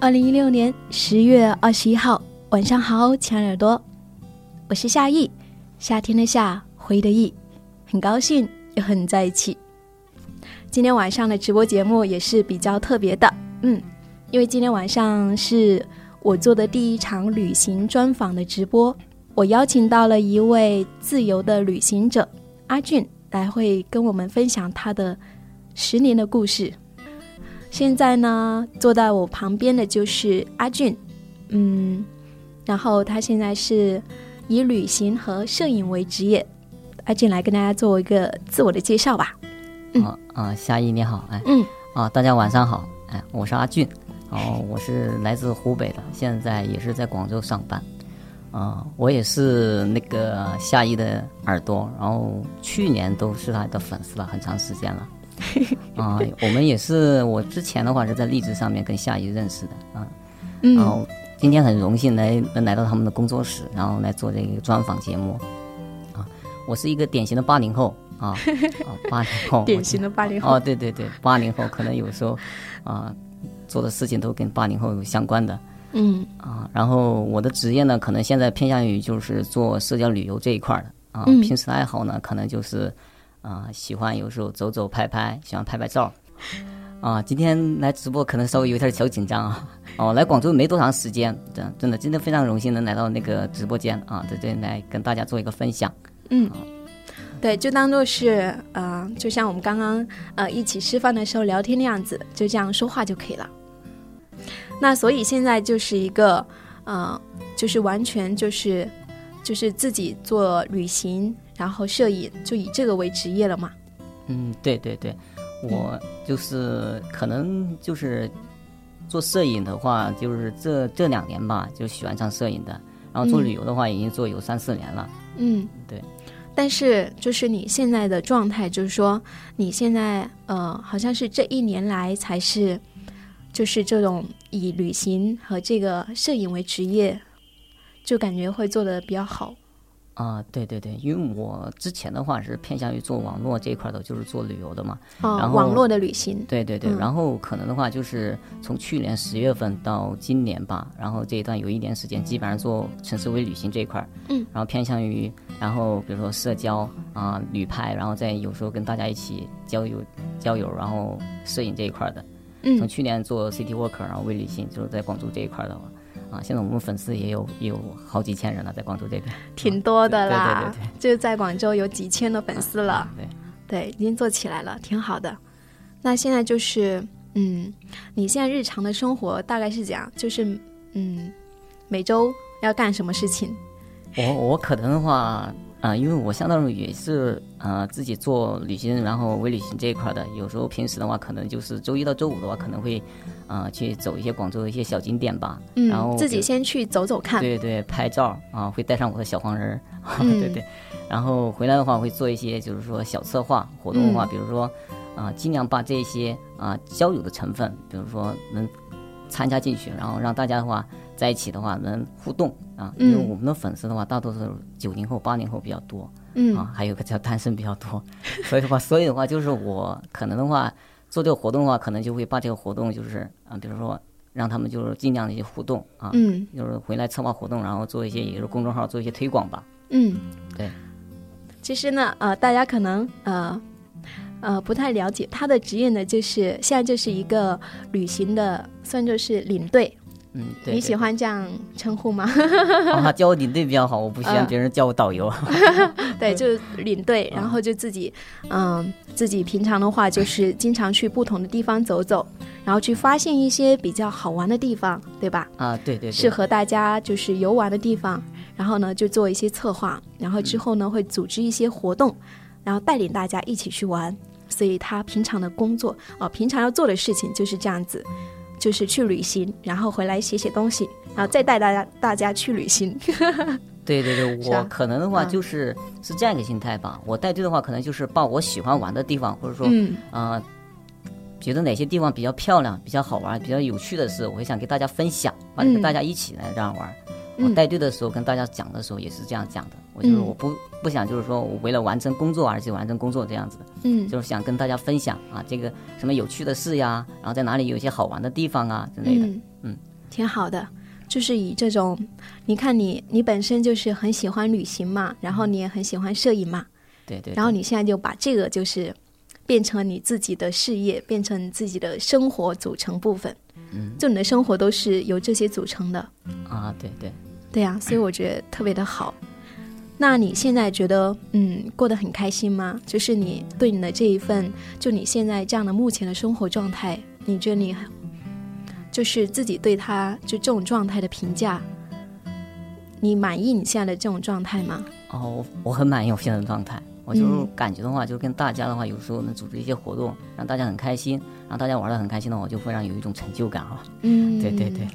二零一六年十月二十一号晚上好，亲爱的耳朵，我是夏意，夏天的夏，回忆的忆，很高兴又和你在一起。今天晚上的直播节目也是比较特别的，嗯，因为今天晚上是我做的第一场旅行专访的直播，我邀请到了一位自由的旅行者阿俊来，会跟我们分享他的十年的故事。现在呢，坐在我旁边的就是阿俊，嗯，然后他现在是以旅行和摄影为职业。阿俊来跟大家做一个自我的介绍吧。啊啊，夏意你好，哎，嗯，啊，大家晚上好，哎，我是阿俊，哦，我是来自湖北的，现在也是在广州上班，啊，我也是那个夏意的耳朵，然后去年都是他的粉丝了，很长时间了。啊，我们也是，我之前的话是在励志上面跟夏怡认识的啊，然后今天很荣幸来能来到他们的工作室，然后来做这个专访节目啊。我是一个典型的八零后啊，啊八零后，典型的八零后。哦，对对对，八零后可能有时候啊做的事情都跟八零后有相关的，嗯。啊，然后我的职业呢，可能现在偏向于就是做社交旅游这一块的啊，平时的爱好呢，可能就是。啊，喜欢有时候走走拍拍，喜欢拍拍照，啊，今天来直播可能稍微有点小紧张啊。哦，来广州没多长时间，真真的真的非常荣幸能来到那个直播间啊，在这里来跟大家做一个分享。嗯，对，就当做是呃，就像我们刚刚呃一起吃饭的时候聊天那样子，就这样说话就可以了。那所以现在就是一个呃，就是完全就是就是自己做旅行。然后摄影就以这个为职业了嘛？嗯，对对对，我就是可能就是做摄影的话，就是这这两年吧，就喜欢上摄影的。然后做旅游的话，已经做有三四年了。嗯，对。但是就是你现在的状态，就是说你现在呃，好像是这一年来才是，就是这种以旅行和这个摄影为职业，就感觉会做的比较好。啊，对对对，因为我之前的话是偏向于做网络这一块的，就是做旅游的嘛。哦，然后网络的旅行。对对对，然后可能的话就是从去年十月份到今年吧，然后这一段有一年时间，基本上做城市微旅行这一块。嗯。然后偏向于，然后比如说社交啊、旅拍，然后再有时候跟大家一起交友、交友，然后摄影这一块的。嗯。从去年做 City Walker，然后微旅行，就是在广州这一块的话。啊，现在我们粉丝也有有好几千人了，在广州这边，挺多的啦。对对对，就在广州有几千的粉丝了。对，对，已经做起来了，挺好的。那现在就是，嗯，你现在日常的生活大概是怎样？就是，嗯，每周要干什么事情？我我可能的话。啊，因为我相当于也是呃自己做旅行，然后微旅行这一块的。有时候平时的话，可能就是周一到周五的话，可能会啊去走一些广州的一些小景点吧。嗯，然后自己先去走走看。对对，拍照啊，会带上我的小黄人儿。对对。然后回来的话，会做一些就是说小策划活动的话，比如说啊，尽量把这些啊交友的成分，比如说能参加进去，然后让大家的话。在一起的话能互动啊，因为我们的粉丝的话大多数九零后、八零后比较多，嗯啊，还有个叫单身比较多，所以的话，所以的话就是我可能的话做这个活动的话，可能就会把这个活动就是啊，比如说让他们就是尽量的去互动啊，嗯，就是回来策划活动，然后做一些也是公众号做一些推广吧，嗯，对。其实呢，呃，大家可能呃呃不太了解他的职业呢，就是现在就是一个旅行的，算作是领队。嗯，对你喜欢这样称呼吗？啊，叫我领队比较好，我不喜欢别人叫我导游。对，就是领队，然后就自己，嗯，自己平常的话就是经常去不同的地方走走，然后去发现一些比较好玩的地方，对吧？啊，对对，适合大家就是游玩的地方，然后呢就做一些策划，然后之后呢会组织一些活动，然后带领大家一起去玩。所以他平常的工作哦，平常要做的事情就是这样子。就是去旅行，然后回来写写东西，然后再带大家大家去旅行。对对对，我可能的话就是是这样一个心态吧。我带队的话，可能就是把我喜欢玩的地方，或者说，嗯，觉得哪些地方比较漂亮、比较好玩、比较有趣的事，我会想跟大家分享，跟大家一起来这样玩。我带队的时候跟大家讲的时候也是这样讲的，我就是我不不想就是说我为了完成工作而去完成工作这样子，嗯，就是想跟大家分享啊这个什么有趣的事呀，然后在哪里有一些好玩的地方啊之类的，嗯，挺好的。就是以这种，你看你你本身就是很喜欢旅行嘛，然后你也很喜欢摄影嘛，对对。然后你现在就把这个就是变成你自己的事业，变成你自己的生活组成部分。嗯，就你的生活都是由这些组成的。啊，对对。对呀，所以我觉得特别的好。那你现在觉得嗯过得很开心吗？就是你对你的这一份，就你现在这样的目前的生活状态，你觉得你？就是自己对他就这种状态的评价，你满意你现在的这种状态吗？哦，我我很满意我现在的状态。我就感觉的话，就跟大家的话，有时候能组织一些活动，让大家很开心，让大家玩的很开心的话，我就会让有一种成就感啊。嗯，对对对。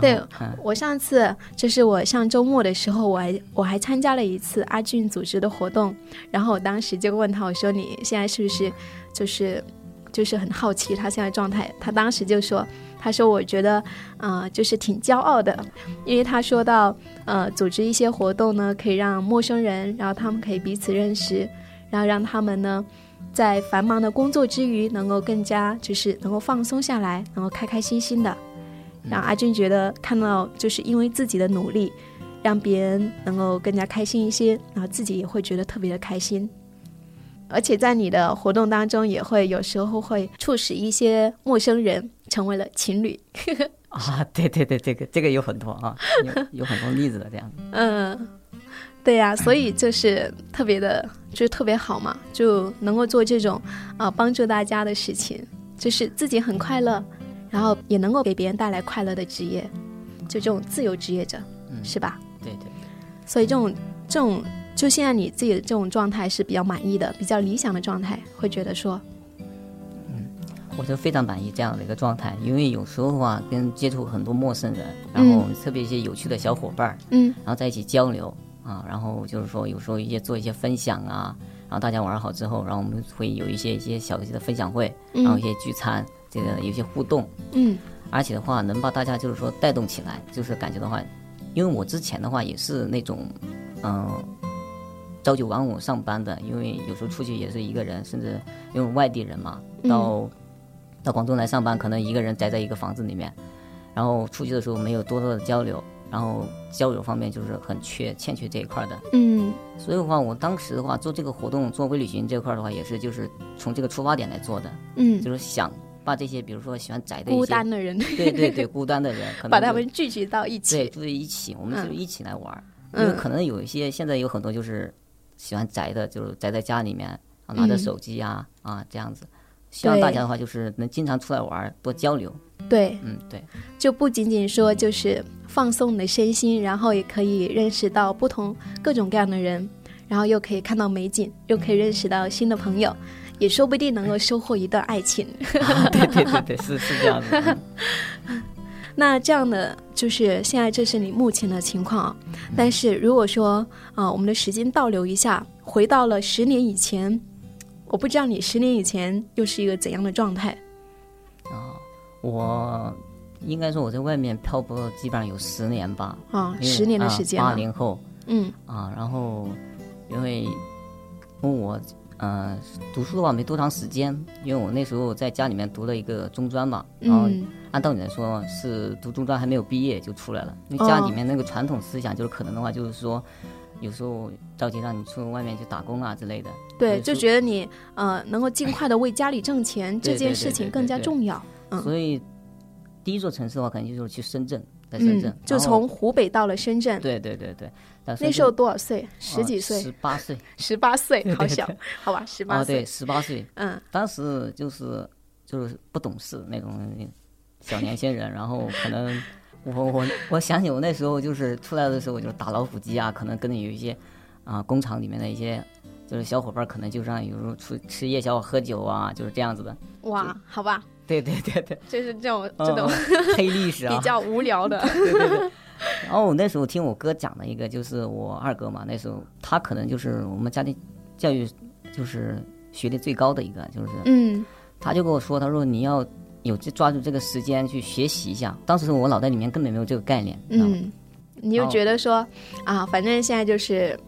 对，我上次就是我上周末的时候，我还我还参加了一次阿俊组织的活动，然后我当时就问他，我说你现在是不是就是就是很好奇他现在状态？他当时就说。他说：“我觉得，呃，就是挺骄傲的，因为他说到，呃，组织一些活动呢，可以让陌生人，然后他们可以彼此认识，然后让他们呢，在繁忙的工作之余，能够更加就是能够放松下来，能够开开心心的。让阿俊觉得看到，就是因为自己的努力，让别人能够更加开心一些，然后自己也会觉得特别的开心。”而且在你的活动当中，也会有时候会促使一些陌生人成为了情侣。啊，对对对，这个这个有很多啊，有有很多例子的这样子。嗯，对呀，所以就是特别的，就是特别好嘛，就能够做这种啊帮助大家的事情，就是自己很快乐，然后也能够给别人带来快乐的职业，就这种自由职业者，嗯是吧？对对。所以这种这种。就现在你自己的这种状态是比较满意的，比较理想的状态，会觉得说，嗯，我就非常满意这样的一个状态，因为有时候啊，跟接触很多陌生人，然后特别一些有趣的小伙伴儿，嗯，然后在一起交流啊，然后就是说有时候一些做一些分享啊，然后大家玩好之后，然后我们会有一些一些小的分享会，然后一些聚餐，这个有些互动，嗯，而且的话能把大家就是说带动起来，就是感觉的话，因为我之前的话也是那种，嗯。朝九晚五上班的，因为有时候出去也是一个人，甚至因为外地人嘛，到到广东来上班，可能一个人宅在一个房子里面，然后出去的时候没有多多的交流，然后交流方面就是很缺欠缺这一块的。嗯，所以的话，我当时的话做这个活动，做微旅行这块的话，也是就是从这个出发点来做的。嗯，就是想把这些，比如说喜欢宅的孤单的人，对对对，孤单的人，可能把他们聚集到一起，对，聚在一起，我们就一起来玩。因为可能有一些现在有很多就是。喜欢宅的，就是宅在家里面，拿着手机呀，啊这样子。希望大家的话，就是能经常出来玩，多交流。对，嗯，对。就不仅仅说就是放松你的身心，然后也可以认识到不同各种各样的人，然后又可以看到美景，又可以认识到新的朋友，也说不定能够收获一段爱情。对对对对，是是这样的。那这样的就是现在这是你目前的情况，但是如果说啊，我们的时间倒流一下，回到了十年以前，我不知道你十年以前又是一个怎样的状态。啊，我应该说我在外面漂泊基本上有十年吧。啊，十年的时间。八零后。嗯。啊，然后因为问我呃读书的话没多长时间，因为我那时候在家里面读了一个中专嘛，然后。按道理来说是读中专还没有毕业就出来了，因为家里面那个传统思想就是可能的话就是说，有时候着急让你出外面去打工啊之类的。对，就觉得你呃能够尽快的为家里挣钱这件事情更加重要。嗯。所以第一座城市的话，肯定就是去深圳，在深圳。就从湖北到了深圳。对对对对。那时候多少岁？十几岁？十八岁。十八岁，好小，好吧，十八岁。对，十八岁。嗯。当时就是就是不懂事那种。小年轻人，然后可能 我我我想起我那时候就是出来的时候，就是打老虎机啊，可能跟有一些啊工厂里面的一些就是小伙伴，可能就让有时候出吃夜宵、喝酒啊，就是这样子的。哇，好吧。对 对对对。就是这种这种黑历史啊，比较无聊的。对对对。然后我那时候听我哥讲了一个，就是我二哥嘛，那时候他可能就是我们家庭教育就是学历最高的一个，就是嗯，他就跟我说，他说你要。有这抓住这个时间去学习一下，当时我脑袋里面根本没有这个概念，嗯，你就觉得说啊，反正现在就是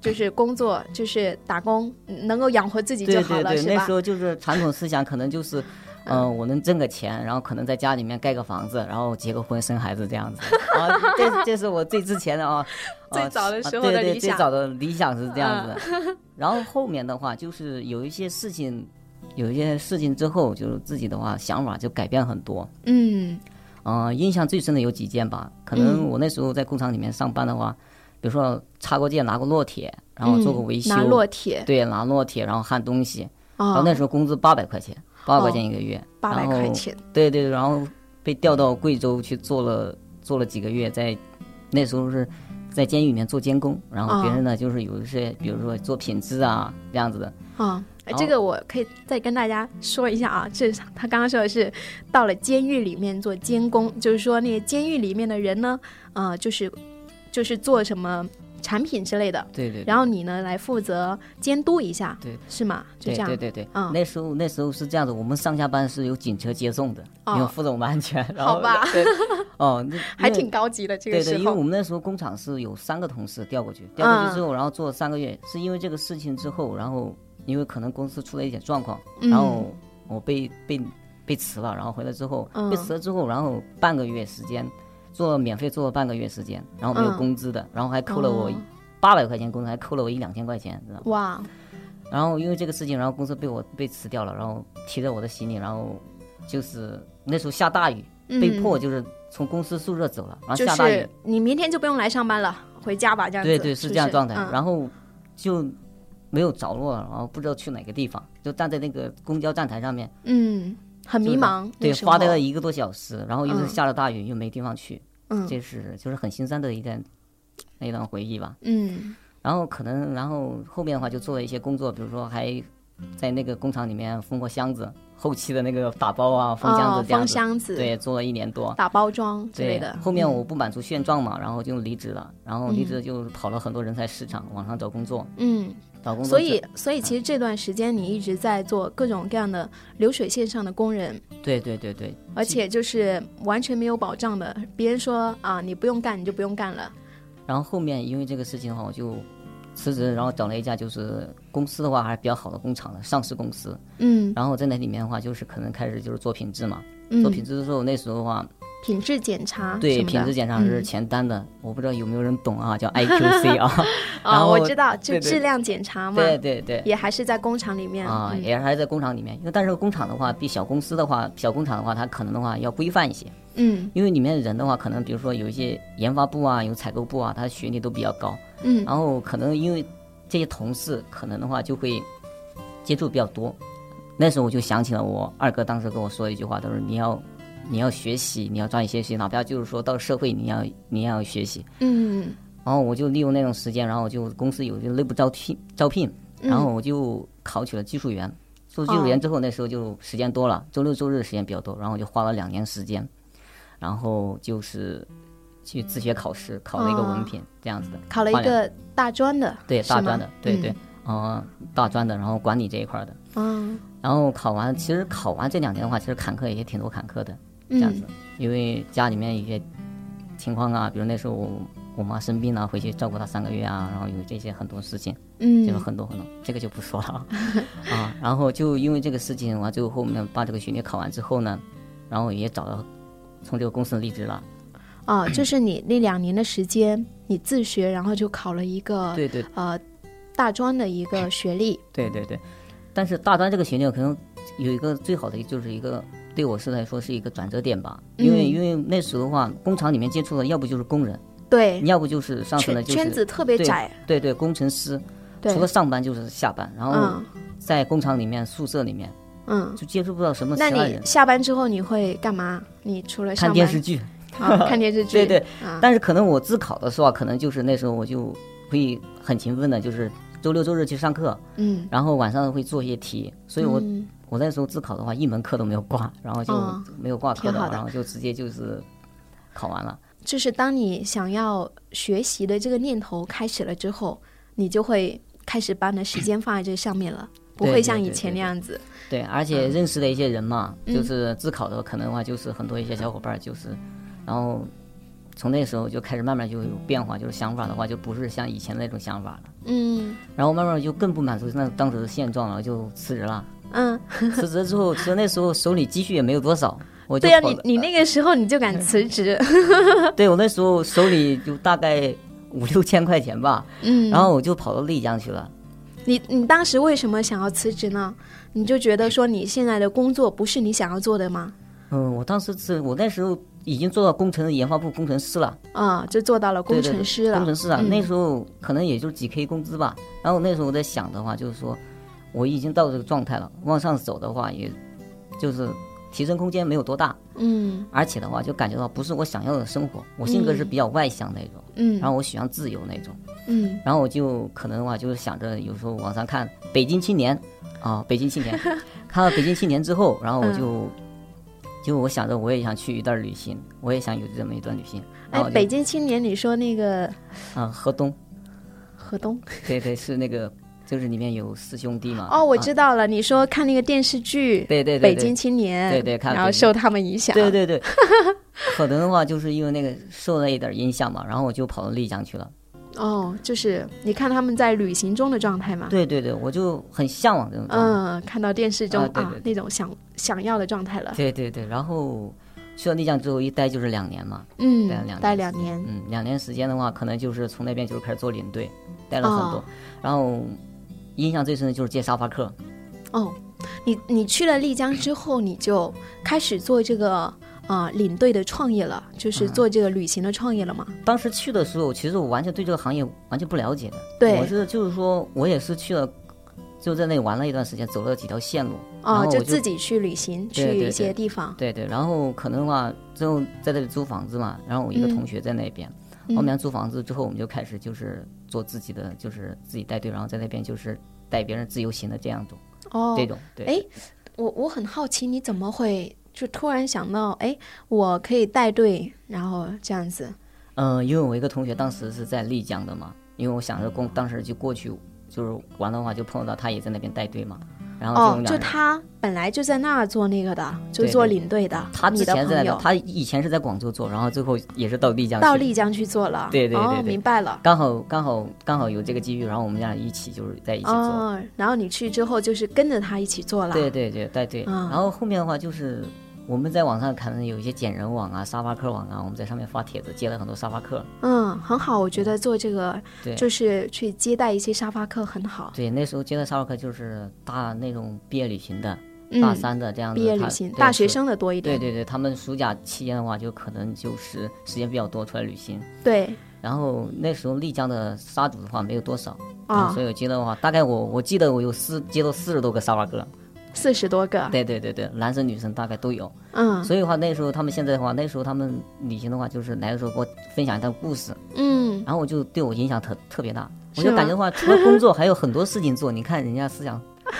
就是工作，就是打工，能够养活自己就好了，是吧？那时候就是传统思想，可能就是嗯、我能挣个钱，然后可能在家里面盖个房子，然后结个婚生孩子这样子啊，这这是我最之前的啊，啊最早的时候啊对对的理想对最早的理想是这样子的。然后后面的话就是有一些事情，有一些事情之后，就是自己的话想法就改变很多。嗯嗯、印象最深的有几件吧，可能我那时候在工厂里面上班的话，比如说插过件、拿过烙铁，然后做过维修，嗯拿烙铁对，拿烙铁，然后焊东西，然后哦，那时候工资八百块钱，八百块钱一个月，八百块钱，对对，然后被调到贵州去做了做了几个月，在那时候是在监狱里面做监工，然后别人呢就是有一些，比如说做品质啊这样子的，啊、这个我可以再跟大家说一下啊，这他刚刚说的是到了监狱里面做监工，就是说那个监狱里面的人呢，呃，就是就是做什么产品之类的，对对，然后你呢来负责监督一下，对。是吗？就这样，对对对对，嗯。那时候那时候是这样子，我们上下班是有警车接送的，哦。因为负责我们安全，好吧，哦，还挺高级的这个对对，因为我们那时候工厂是有三个同事调过去，调过去之后，然后做了三个月，是因为这个事情之后，然后因为可能公司出了一点状况，嗯。然后我被被被辞了，然后回来之后、嗯。被辞了之后，然后半个月时间做免费做了半个月时间，然后没有嗯。工资的，然后还扣了我哦。八百块钱工资，还扣了我一两千块钱，知道吗？哇，然后因为这个事情，然后公司被我被辞掉了，然后提着我的行李，然后就是那时候下大雨，被迫就是从公司宿舍走了，然后下大雨是，你明天就不用来上班了，回家吧，这样子，对对，是是这样状态。嗯、然后就没有着落了，然后不知道去哪个地方，就站在那个公交站台上面，嗯，很迷茫，对，发呆了一个多小时，然后又是嗯。下了大雨，又没地方去，嗯。这是就是很心酸的一段那一段回忆吧。嗯。然后可能，然后后面的话就做了一些工作，比如说还在那个工厂里面封过箱子，后期的那个打包啊、封箱哦子这样子，封箱子，对，做了一年多。打包装。之类的，，后面嗯。我不满足现状嘛，然后就离职了，然后离职就跑了很多人才市场，网上找工作，嗯。所以，所以其实这段时间你一直在做各种各样的流水线上的工人，对对对对，而且就是完全没有保障的。别人说啊，你不用干，你就不用干了。然后后面因为这个事情的话，我就辞职，然后找了一家就是公司的话还是比较好的工厂的上市公司，嗯。然后在那里面的话，就是可能开始就是做品质嘛，嗯，做品质的时候，那时候的话，品质检查对品质检查是嗯。前单的，我不知道有没有人懂啊，叫 IQC 啊，然哦，后我知道，就质量检查嘛，对对对。也还是在工厂里面啊，嗯。也还是在工厂里面，因为但是工厂的话，比小公司的话，小工厂的话，它可能的话要规范一些，嗯。因为里面人的话，可能比如说有一些研发部啊，有采购部啊，他学历都比较高，嗯。然后可能因为这些同事可能的话就会接触比较多。那时候我就想起了我二哥当时跟我说一句话，他说你要你要学习，你要抓紧学习，哪怕就是说到社会你要你也要学习。嗯。然后我就利用那种时间，然后就公司有一个内部招聘招聘，嗯。然后我就考取了技术员。做技术员之后，那时候就时间多了，周六周日的时间比较多，然后我就花了两年时间，然后就是去自学考试，考了一个文凭，这样子的。考了一个大专的，对大专的，对嗯。对，呃，大专的，然后管理这一块儿的，嗯。然后考完，其实考完这两年的话，其实坎坷也挺多坎坷的，这样子，嗯因为家里面一些情况啊，比如那时候我我妈生病了，回去照顾她三个月啊，然后有这些很多事情，嗯。就是嗯很多很多，这个就不说了。啊啊，然后就因为这个事情，完最后后面把这个学历考完之后呢，然后也找到从这个公司离职了，啊，就是你那两年的时间，你自学，然后就考了一个对对呃大专的一个学历，对对对，但是大专这个学历可能有一个最好的就是一个对我是来说是一个转折点吧，因为、嗯。因为那时候的话，工厂里面接触的要不就是工人，对，要不就是上次的就是圈圈子特别窄，对对工程师，对，除了上班就是下班，然后嗯。在工厂里面宿舍里面嗯。就接触不到什么其那你下班之后你会干嘛？你除了看电视剧，啊，看电视剧，对对，啊，但是可能我自考的时候啊，可能就是那时候我就会很勤奋的，就是周六周日去上课，嗯，然后晚上会做一些题，所以我嗯我那时候自考的话，一门课都没有挂，然后就哦没有挂科的，然后就直接就是考完了。就是当你想要学习的这个念头开始了之后，你就会开始把你的时间放在这上面了，不会像以前那样子。对，而且认识的一些人嘛，嗯就是自考的，可能的话就是很多一些小伙伴儿，就是，然后从那时候就开始慢慢就有变化，就是想法的话就不是像以前那种想法了，嗯然后慢慢就更不满足那当时的现状了，就辞职了。嗯，辞职之后，其实那时候手里积蓄也没有多少，我就对呀、你你那个时候你就敢辞职，对我那时候手里就大概五六千块钱吧，嗯，然后我就跑到丽江去了。你你当时为什么想要辞职呢？你就觉得说你现在的工作不是你想要做的吗？嗯，我当时是我那时候已经做到工程研发部工程师了，啊、就做到了工对对对程师了。工程师啊，嗯那时候可能也就几 K 工资吧。然后那时候我在想的话，就是说我已经到这个状态了，往上走的话，也就是提升空间没有多大，嗯而且的话就感觉到不是我想要的生活。我性格是比较外向那种，嗯然后我喜欢自由那种。嗯然后我就可能的话，就是想着有时候网上看《北京青年》啊，《北京青年》，看了《北京青年》之后，然后我就、就我想着我也想去一段旅行，我也想有这么一段旅行。然哎北京青年，你说那个啊，河东，河东对对，是那个，就是里面有四兄弟嘛。哦，我啊知道了。你说看那个电视剧《对对对，北京青年》，对对看然后受他们影响。对对对，可能的话就是因为那个受了一点影响嘛，然后我就跑到丽江去了。哦，就是你看他们在旅行中的状态嘛。对对对，我就很向往这种。嗯，看到电视中啊那种想想要的状态了。对对对，然后去了丽江之后一待就是两年嘛。嗯待了两，待年两年。嗯，两年时间的话，可能就是从那边就是开始做领队，待了很多，哦然后印象最深的就是接沙发客。哦，你你去了丽江之后，你就开始做这个啊领队的创业了，就是做这个旅行的创业了吗？当时去的时候，其实我完全对这个行业完全不了解的。对我是就是说我也是去了，就在那里玩了一段时间，走了几条线路。然哦，后我就自己去旅行，去一些地方。对对，然后可能的话，最后在这里租房子嘛，然后我一个同学在那边，嗯后面租房子之后，我们就开始就是做自己的，就是自己带队，然后在那边就是带别人自由行的这样种、哦，这种。对，哎，我我很好奇，你怎么会就突然想到，哎，我可以带队，然后这样子？嗯、因为我一个同学当时是在丽江的嘛，因为我想着过当时就过去就是玩的话，就碰到他也在那边带队嘛，然后就哦，就。他本来就在那儿做那个的，就做领队的。他你的之前在他以前是在广州做，然后最后也是到丽江去。到丽江去做了。哦，对对对对明白了。刚好刚好刚好有这个机遇，然后我们俩一起就是在一起做。哦，然后你去之后就是跟着他一起做了。对对对，对对。嗯然后后面的话就是我们在网上可能有一些捡人网啊、沙发客网啊，我们在上面发帖子，接了很多沙发客。嗯，很好，我觉得做这个对就是去接待一些沙发客很好。对，那时候接待沙发客就是大那种毕业旅行的、嗯，大三的这样毕业旅行，大学生的多一点。对对对，他们暑假期间的话，就可能就是时间比较多，出来旅行。对然后那时候丽江的沙主的话没有多少，所，以我接的话，大概我我记得我有四接到四十多个沙发客。四十多个。对对对对，男生女生大概都有。嗯所以的话，那时候他们现在的话，那时候他们旅行的话，就是来的时候给我分享一段故事，嗯，然后我就对我影响特特别大。我就感觉的话，除了工作，还有很多事情做。你看人家思想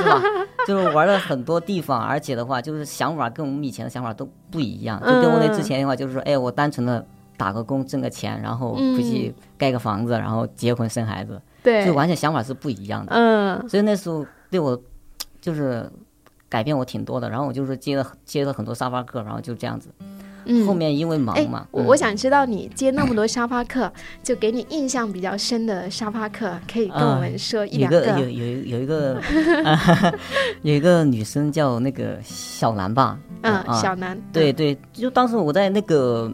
是吧？就是玩了很多地方，而且的话，就是想法跟我们以前的想法都不一样。就跟我那之前的话，就是说，哎，我单纯的打个工挣个钱，然后回去盖个房子，然后结婚生孩子，对就，完全想法是不一样的。嗯所以那时候对我就是改变我挺多的。然后我就是接了接了很多沙发客，然后就这样子。嗯。后面因为忙哎嘛，，嗯我我想知道你接那么多沙发客，就给你印象比较深的沙发客，可以跟我们说一两有个有有有一个 有一个女生叫那个小兰吧，嗯，啊小南。对对，就当时我在那个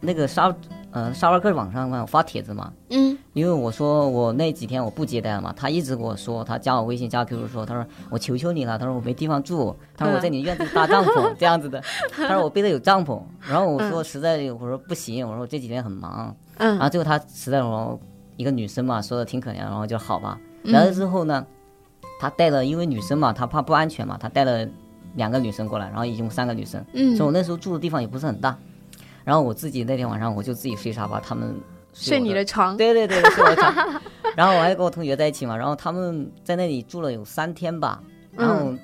那个沙呃沙发客网上嘛，我发帖子嘛，嗯，因为我说我那几天我不接待了嘛，他一直跟我说，他加我微信加我 QQ 说，他说我求求你了，他说我没地方住，他说我在你院子里搭帐篷这样子的，他说我背着有帐篷，然后我说实在我说不行，我说我这几天很忙，嗯。然后最后他实在我一个女生嘛，说的挺可怜，然后就好吧，来了之后呢，他带了因为女生嘛，他怕不安全嘛，他带了两个女生过来，然后一共三个女生，嗯。所以我那时候住的地方也不是很大，然后我自己那天晚上我就自己睡沙发，他们睡我你的床。对对对，睡我床。然后我还跟我同学在一起嘛，然后他们在那里住了有三天吧，然后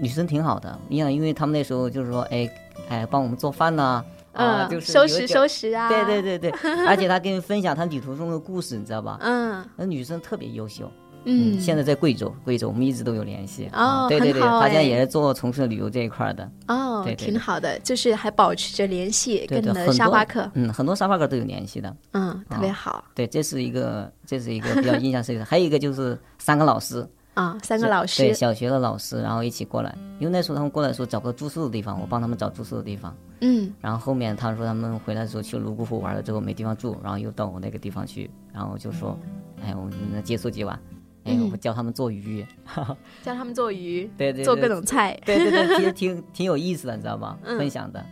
女生挺好的，你想，因为他们那时候就是说，哎哎，帮我们做饭呐、啊，嗯，就是收拾收拾啊。对对对对，而且他跟你分享他旅途中的故事，你知道吧？嗯那女生特别优秀，嗯，现在在贵州，贵州我们一直都有联系。哦啊对对对，很好哎她现在也是做从事旅游这一块儿的。哦，对对挺好的，就是还保持着联系，跟你的对对很多沙发客，嗯，很多沙发客都有联系的。嗯，特别好。对，这是一个，这是一个比较印象深刻的。还有一个就是三个老师，啊，三个老师对，小学的老师，然后一起过来。因为那时候他们过来说找个住宿的地方，我帮他们找住宿的地方。嗯然后后面他们说他们回来的时候去泸沽湖玩了之后没地方住，然后又到我那个地方去，然后就说，哎，我们借宿几晚，哎，嗯我教他们做鱼，教他们做鱼，对对对，做各种菜。对对对，其实挺挺有意思的，你知道吗？嗯分享的。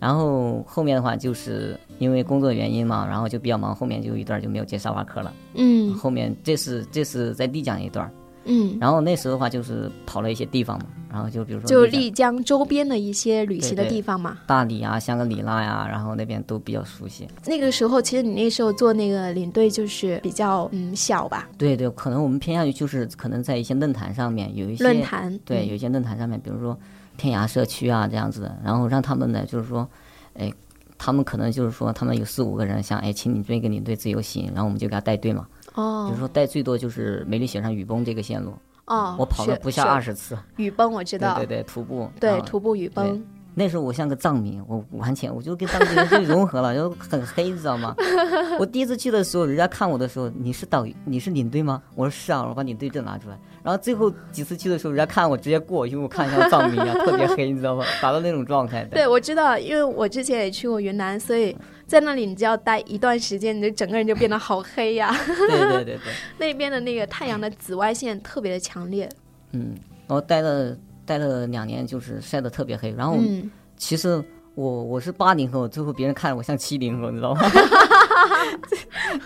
然后后面的话，就是因为工作原因嘛，然后就比较忙，后面就有一段就没有接沙发课了。嗯后面这是这是在丽江一段，嗯，然后那时候的话就是跑了一些地方嘛，然后就比如说就丽江丽江周边的一些旅行的地方嘛。大理啊、香格里拉呀、然后那边都比较熟悉。那个时候，其实你那时候做那个领队就是比较嗯小吧，对对，可能我们偏向于就是可能在一些论坛上面有一些论坛对，嗯有一些论坛上面，比如说天涯社区啊这样子的，然后让他们呢，就是说，哎，他们可能就是说他们有四五个人，想哎请你做一个领队自由行，然后我们就给他带队嘛，比哦如说带最多就是梅里雪山雨崩这个线路，哦，我跑了不下雪二十次，雨崩，我知道，对对对，徒步，对徒步雨崩，那时候我像个藏民，我完全我就跟当地人就融合了，然后很黑，你知道吗？我第一次去的时候，人家看我的时候，你是导你是领队吗？我说是啊，我把领队证拿出来。然后最后几次去的时候，人家看我直接过，因为我看像藏民一样，特别黑，你知道吗？达到那种状态的。对，我知道，因为我之前也去过云南，所以在那里你只要待一段时间，你就整个人就变得好黑呀、对对对对，那边的那个太阳的紫外线特别的强烈。嗯，然后待了待了两年，就是晒得特别黑。然后嗯，其实我我是八零后，最后别人看我像七零后，你知道吗？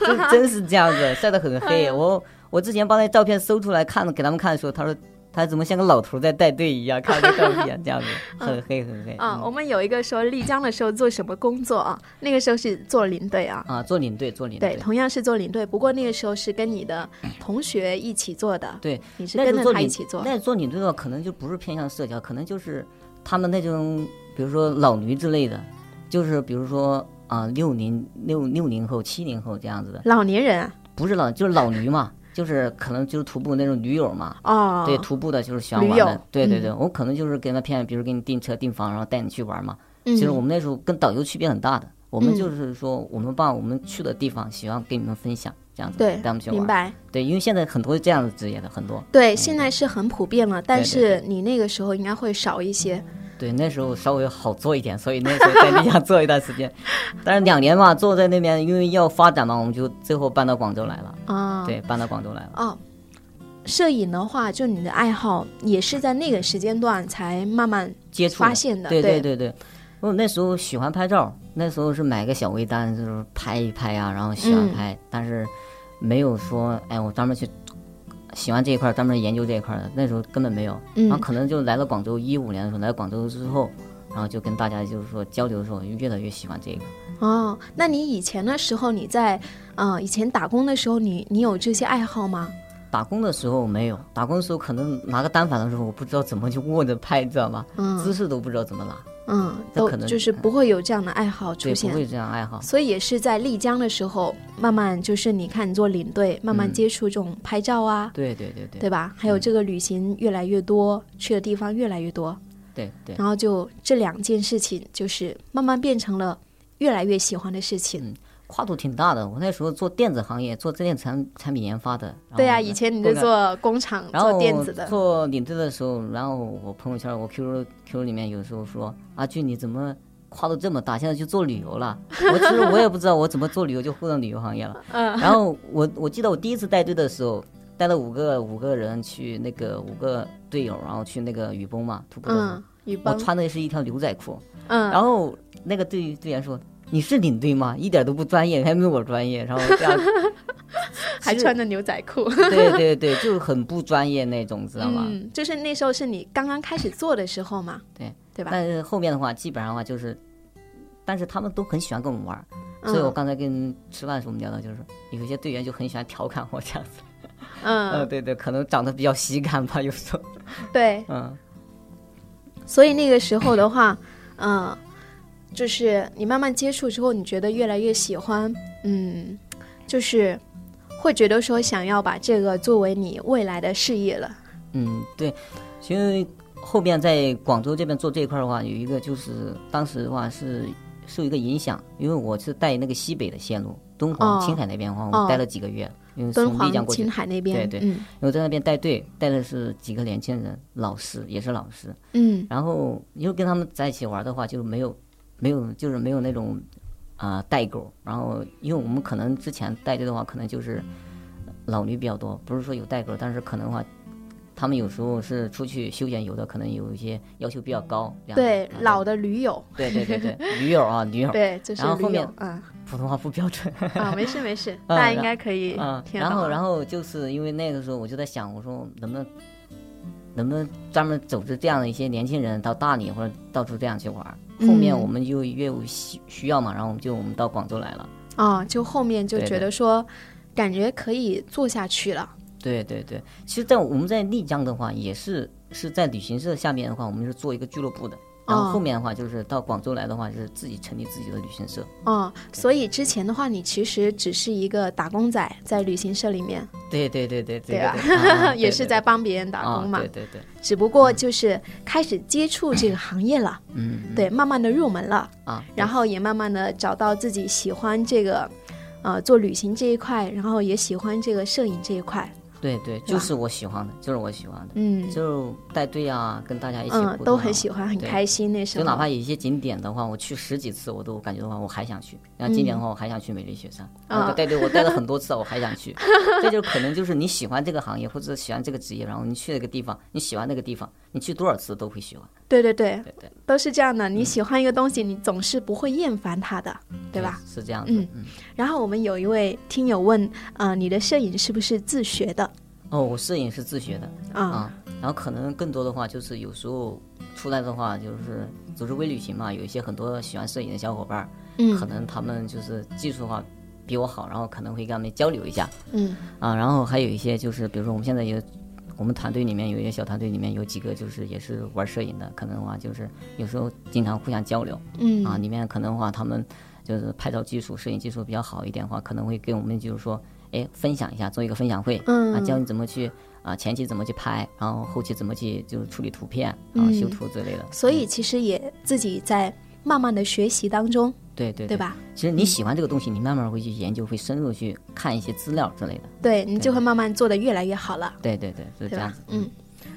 真真是这样子，晒得很黑。我我之前把那照片搜出来看，给他们看的时候，他说他怎么像个老头在带队一样，看着照片这样子，很黑很黑。啊，嗯我们有一个说丽江的时候做什么工作啊？那个时候是做领队啊。啊，做领队做领对，队。同样是做领队，不过那个时候是跟你的同学一起做的，对，你是跟着他一起做。那做领队的话，可能就不是偏向社交，可能就是他们那种，比如说老驴之类的，就是比如说啊六零六六零后、七零后这样子的，老年人啊，不是老就是老驴嘛，就是可能就是徒步那种驴友嘛。哦，对，徒步的就是喜欢玩的，对对对，我可能就是给他骗，比如给你订车订房，然后带你去玩嘛。嗯，其实我们那时候跟导游区别很大的，我们嗯就是说，我们把我们去的地方喜欢跟你们分享，这样子对带我们去玩。明白。对，因为现在很多这样的职业的很多。对，现在是很普遍了，但是你那个时候应该会少一些。对，那时候稍微好做一点，所以那时候在丽江 做一段时间，但是两年嘛，坐在那边，因为要发展嘛，我们就最后搬到广州来了。啊，对，搬到广州来了。哦，摄影的话，就你的爱好也是在那个时间段才慢慢接触发现的，对对对对。我那时候喜欢拍照，那时候是买个小微单，就是拍一拍啊，然后喜欢嗯拍，但是没有说，哎，我专门去喜欢这一块，专门研究这一块的，那时候根本没有。然后嗯可能就来了广州，一五年的时候来广州之后，然后就跟大家就是说交流的时候，越来越喜欢这个。哦，那你以前的时候，你在呃以前打工的时候，你你有这些爱好吗？打工的时候没有，打工的时候可能拿个单反的时候，我不知道怎么去握着拍，知道吗？嗯姿势都不知道怎么拿，嗯，都可能就是不会有这样的爱好出现，不现。会这样爱好。所以也是在丽江的时候，慢慢就是你看你做领队，慢慢嗯接触这种拍照啊，对对对对对吧？还有这个旅行越来越多，去的地方越来越多，对对，然后就这两件事情，就是慢慢变成了越来越喜欢的事情。跨度挺大的。我那时候做电子行业，做电子产产品研发的。对呀、呢以前你是做工厂做电子的，做领队的时候，然后我朋友圈、我 QQ QQ 里面有时候说：“阿俊，你怎么跨度这么大？现在去做旅游了？” 我其实我也不知道我怎么做旅游就混到旅游行业了。嗯然后我我记得我第一次带队的时候，带了五个五个人去那个五个队友，然后去那个雨崩嘛徒步嗯，雨我，穿的是一条牛仔裤，嗯，然后那个队队员说。你是领队吗？一点都不专业，还没我专业。然后这样，还穿着牛仔裤，对对对，就很不专业那种，知道吗？嗯，就是那时候是你刚刚开始做的时候嘛，对对吧？但是后面的话，基本上的话就是，但是他们都很喜欢跟我们玩儿，嗯所以我刚才跟吃饭的时候我们聊到，就是有一些队员就很喜欢调侃我这样子。嗯，嗯，对对，可能长得比较喜感吧，有时候。对，嗯，所以那个时候的话，嗯，就是你慢慢接触之后，你觉得越来越喜欢，嗯，就是会觉得说想要把这个作为你未来的事业了。嗯，对，其实后边在广州这边做这一块的话，有一个就是当时的话是受一个影响，因为我是带那个西北的线路，敦煌、哦青海那边的话，哦我待了几个月，因为敦煌从丽江、过去。青，海那边，对对。嗯。因为在那边带队，带的是几个年轻人，老师也是老师。嗯。然后因为跟他们在一起玩的话，就没有没有就是没有那种啊、代沟。然后因为我们可能之前带队的话，可能就是老驴比较多，不是说有代沟，但是可能的话。他们有时候是出去休闲游的，可能有一些要求比较高。对啊老的驴友，对对对对，驴友啊，驴友，对，就是驴然后后面友，嗯普通话不标准。啊，没事没事，嗯大家应该可以嗯。然后然后就是因为那个时候我就在想，我说能不能能不能专门组织这样的一些年轻人到大理或者到处这样去玩儿。后面嗯我们就越有需需要嘛，然后我们就我们到广州来了。啊，就后面就觉得说，感觉可以做下去了。对对对，其实，在我们在丽江的话，也是是在旅行社下面的话，我们是做一个俱乐部的。然哦后后面的话，就是到广州来的话，就是自己成立自己的旅行社。哦，所以之前的话，你其实只是一个打工仔，在旅行社里面，对对对对对吧？也是在帮别人打啊工嘛。对对对，只不过就是开始接触这个行业了，嗯，嗯对，慢慢的入门了，啊，然后也慢慢的找到自己喜欢这个，呃，做旅行这一块，然后也喜欢这个摄影这一块，对对，就是我喜欢的，就是我喜欢的，嗯就带队啊，跟大家一起互嗯，都很喜欢，很开心那时候就。哪怕有一些景点的话，我去十几次，我都感觉的话，我还想去。然后今年的话，我还想去美丽雪山。啊然后带队我带了很多次，我还想去。这就可能就是你喜欢这个行业或者喜欢这个职业，然后你去那个地方，你喜欢那个地方，你去多少次都会喜欢。对对对，对对，都是这样的。你喜欢一个东西，你总是不会厌烦它的，对吧？？是这样子。嗯嗯。然后我们有一位听友问，呃，你的摄影是不是自学的？哦，我摄影是自学的啊、啊，然后可能更多的话就是有时候出来的话，就是组织微旅行嘛，有一些很多喜欢摄影的小伙伴儿，嗯。可能他们就是技术的话比我好，然后可能会跟他们交流一下。嗯。啊，然后还有一些就是，比如说我们现在有我们团队里面有一些小团队里面有几个就是也是玩摄影的，可能的话就是有时候经常互相交流。嗯。啊，里面可能的话他们就是拍照技术、摄影技术比较好一点的话，可能会给我们就是说，哎，分享一下，做一个分享会，嗯啊，教你怎么去啊前期怎么去拍，然后后期怎么去就是处理图片，然后修嗯图之类的。所以其实也自己在慢慢的学习当中，对对对？吧？其实你喜欢这个东西，你慢慢会去研究，会深入去看一些资料之类的。对你就会慢慢做的越来越好了，对对对，是这样子？。嗯，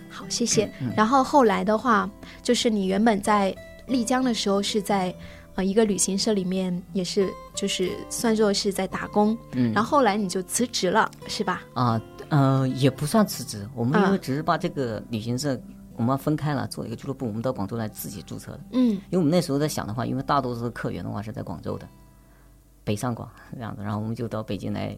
好，谢谢。然后后来的话，就是你原本在丽江的时候是在呃一个旅行社里面，也是就是算作是在打工，嗯然后后来你就辞职了，是吧？啊，呃，也不算辞职，我们因为嗯只是把这个旅行社我们分开了，做一个俱乐部，我们到广州来自己注册的。嗯因为我们那时候在想的话，因为大多数的客源的话是在广州的，北上广这样子，然后我们就到北京来，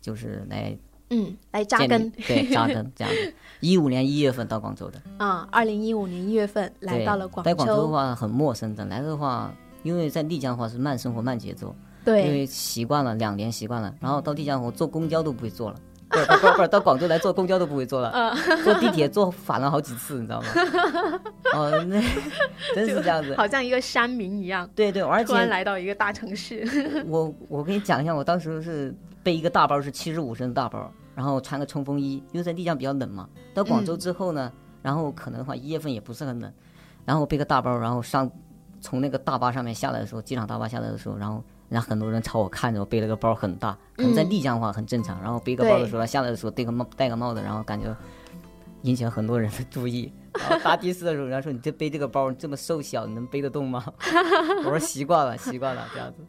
就是来嗯，来扎根。对，扎根这样子。一五年一月份到广州的，啊，二零一五年一月份来到了广州在广州的话很陌生的，来的话，因为在丽江的话是慢生活慢节奏，对因，为习惯了两年习惯了，然后到丽江我坐公交都不会坐了。不是不是不是，到广州来坐公交都不会坐了，嗯坐地铁坐反了好几次，你知道吗？哦，那 真是这样子。好像一个山民一样，对对，而突然且来到一个大城市。我我跟你讲一下，我当时是背一个大包，是七十五升的大包，然后穿个冲锋衣，因为在丽江比较冷嘛。到广州之后呢，然后可能的话一月份也不是很冷，然后背个大包，然后上从那个大巴上面下来的时候，机场大巴下来的时候，然后人家很多人朝我看着我背了个包很大，可能在丽江的话很正常，然后背个包的时候下来的时候戴个帽戴个帽子，然后感觉引起了很多人的注意。然后搭的士的时候，人家说你这背这个包，你这么瘦小，你能背得动吗？我说习惯了，习惯了这样子。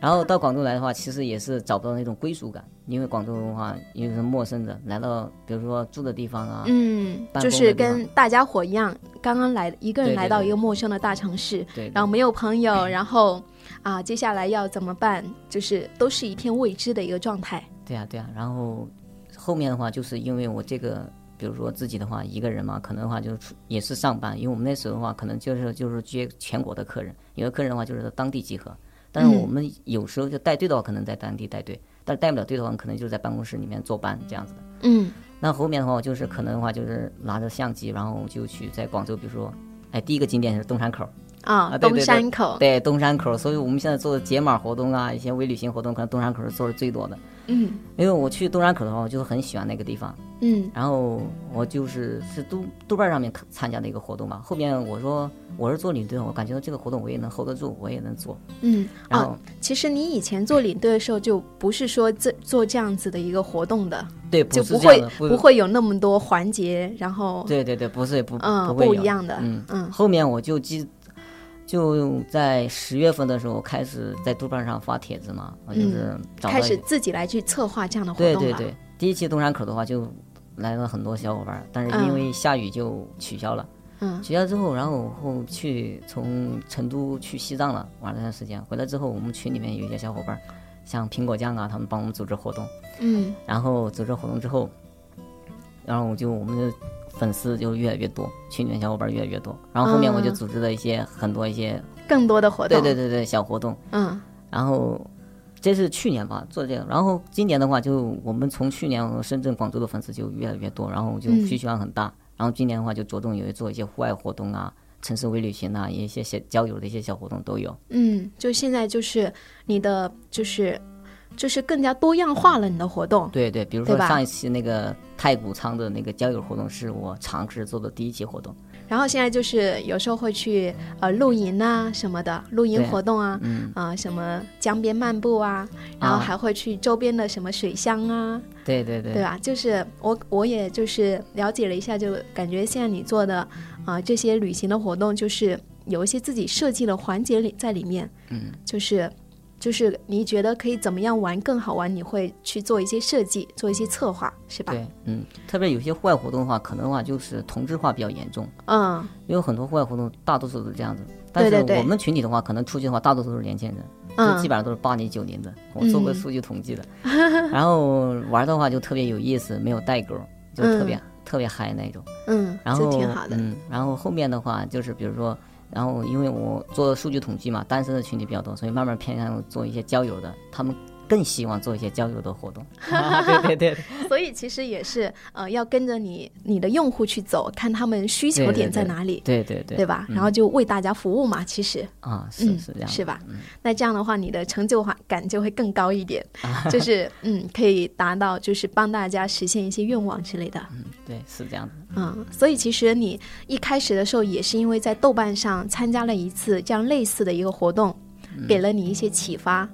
然后到广州来的话，其实也是找不到那种归属感，因为广州的话，因为是陌生的，来到比如说住的地方啊，嗯，就是跟大家伙一样，刚刚来一个人来到一个陌生的大城市，对，然后没有朋友，然后啊，接下来要怎么办？就是都是一片未知的一个状态。对呀、对呀、然后后面的话，就是因为我这个，比如说自己的话，一个人嘛，可能的话就是也是上班，因为我们那时候的话，可能就是就是接全国的客人，有的客人的话就是当地集合，但是我们有时候就带队的话，可能在当地带队，但是带不了队的话，可能就是在办公室里面坐班这样子的。嗯那后面的话，我就是可能的话，就是拿着相机，然后就去在广州，比如说，哎，第一个景点是东山口，啊，东山口，对东山口，所以我们现在做的解码活动啊，一些微旅行活动，可能东山口是做的最多的。嗯因为我去东山口的话，我就很喜欢那个地方。嗯然后我就是是豆豆瓣上面参加的一个活动嘛。后面我说我是做领队，我感觉到这个活动我也能 hold 得住，我也能做。嗯。然后、哦，其实你以前做领队的时候，就不是说这做这样子的一个活动的，对，就不会不不会有那么多环节，然后对对对，不是不不一样的，嗯嗯后面我就记，就在十月份的时候开始在豆瓣上发帖子嘛，我就是找开始自己来去策划这样的活动了。对对对，第一期东山口的话就来了很多小伙伴儿，但是因为下雨就取消了。嗯取消之后，然后后去从成都去西藏了，玩了段时间。回来之后，我们群里面有一些小伙伴儿，像苹果酱啊，他们帮我们组织活动。嗯然后组织活动之后，然后我就我们的粉丝就越来越多，群里面小伙伴儿越来越多。然后后面我就嗯组织了一些、很多一些更多的活动。对对对对小活动。嗯然后这是去年吧做这个，然后今年的话就我们从去年深圳、广州的粉丝就越来越多，然后就嗯需求量很大。然后今年的话就着重有做一些户外活动啊，城市微旅行啊，一些小交友的一些小活动都有。嗯，就现在就是你的就是就是更加多样化了，你的活动。对对，比如说上一期那个太古仓的那个交友活动是我尝试做的第一期活动。然后现在就是有时候会去呃露营啊什么的，露营活动啊，嗯，啊、什么江边漫步啊，然后啊还会去周边的什么水乡啊，对对对对吧？就是我我也就是了解了一下，就感觉现在你做的啊、这些旅行的活动，就是有一些自己设计的环节里在里面，嗯，就是就是你觉得可以怎么样玩更好玩，你会去做一些设计，做一些策划，是吧？对，嗯，特别有些户外活动的话，可能的话就是同质化比较严重，嗯因为很多户外活动大多数都是这样子。但是我们群体的话，可能出去的话，大多数都是年轻人，嗯就基本上都是八零九零的。我做过嗯数据统计的，然后玩的话就特别有意思，没有代沟，就特别、特别嗨那种。嗯，然后这挺好的。嗯，然后后面的话就是比如说，然后因为我做数据统计嘛，单身的群体比较多，所以慢慢偏向做一些交友的，他们更希望做一些交友的活动。对对对，所以其实也是呃，要跟着你你的用户去走，看他们需求点在哪里，对对对，对吧？然后就为大家服务嘛，其实。啊，是嗯是这样的，是吧？那这样的话，你的成就感就会更高一点，就是嗯，可以达到就是帮大家实现一些愿望之类的。嗯，对，是这样的。嗯，所以其实你一开始的时候也是因为在豆瓣上参加了一次这样类似的一个活动，嗯给了你一些启发，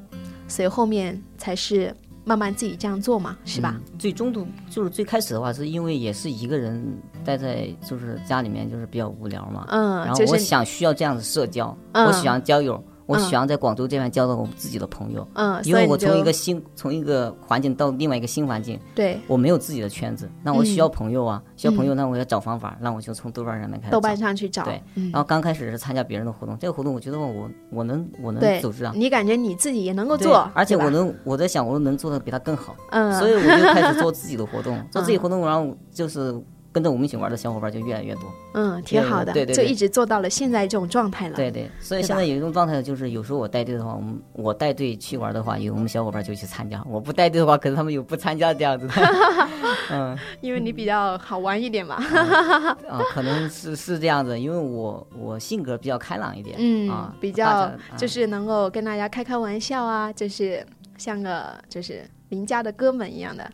所以后面才是慢慢自己这样做嘛，是吧？嗯最中途就是最开始的话，是因为也是一个人待在就是家里面，就是比较无聊嘛。嗯，然后我想需要这样的社交，嗯我喜欢交友，嗯喜欢在广州这边交到我们自己的朋友。嗯，因为我从一个新从一个环境到另外一个新环境，对。我没有自己的圈子，那我需要朋友啊，需要朋友，那我要找方法，那我就从豆瓣上面开始豆瓣。上去找，对嗯。然后刚开始是参加别人的活动，这个活动我觉得我我能我能组织啊，你感觉你自己也能够做，而且我能我在想我能做的比他更好，嗯，所以我就开始做自己的活动，做自己活动，然后就是跟着我们一起玩的小伙伴就越来越多。嗯，挺好的，对对对就一直做到了现在这种状态了。对对，所以现在有一种状态就是，有时候我带队的话，我们我带队去玩的话，有我们小伙伴就去参加；我不带队的话，可能他们有不参加这样子的。嗯因为你比较好玩一点嘛。啊，可能是是这样子，因为我我性格比较开朗一点，嗯，啊，比较就是能够跟大家开开玩笑啊，就是像个就是邻家的哥们一样的。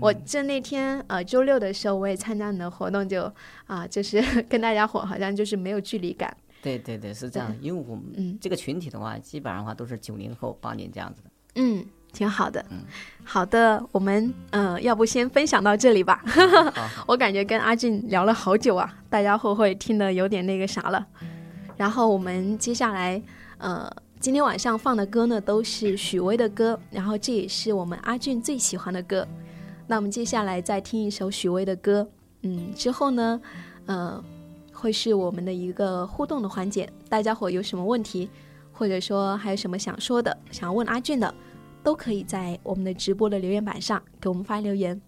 我嗯这那天呃周六的时候，我也参加你的活动就，啊就是 跟大家伙好像就是没有距离感。对对对是这样，因为我们嗯这个群体的话，基本上的话都是九零后、八零这样子的。嗯，挺好的。嗯好的，我们呃要不先分享到这里吧。我感觉跟阿俊聊了好久啊，大家会不会听得有点那个啥了？然后我们接下来，呃，今天晚上放的歌呢都是许巍的歌，然后这也是我们阿俊最喜欢的歌。那我们接下来再听一首许巍的歌，嗯，之后呢，呃，会是我们的一个互动的环节，大家伙有什么问题，或者说还有什么想说的，想要问阿俊的，都可以在我们的直播的留言板上给我们发留言。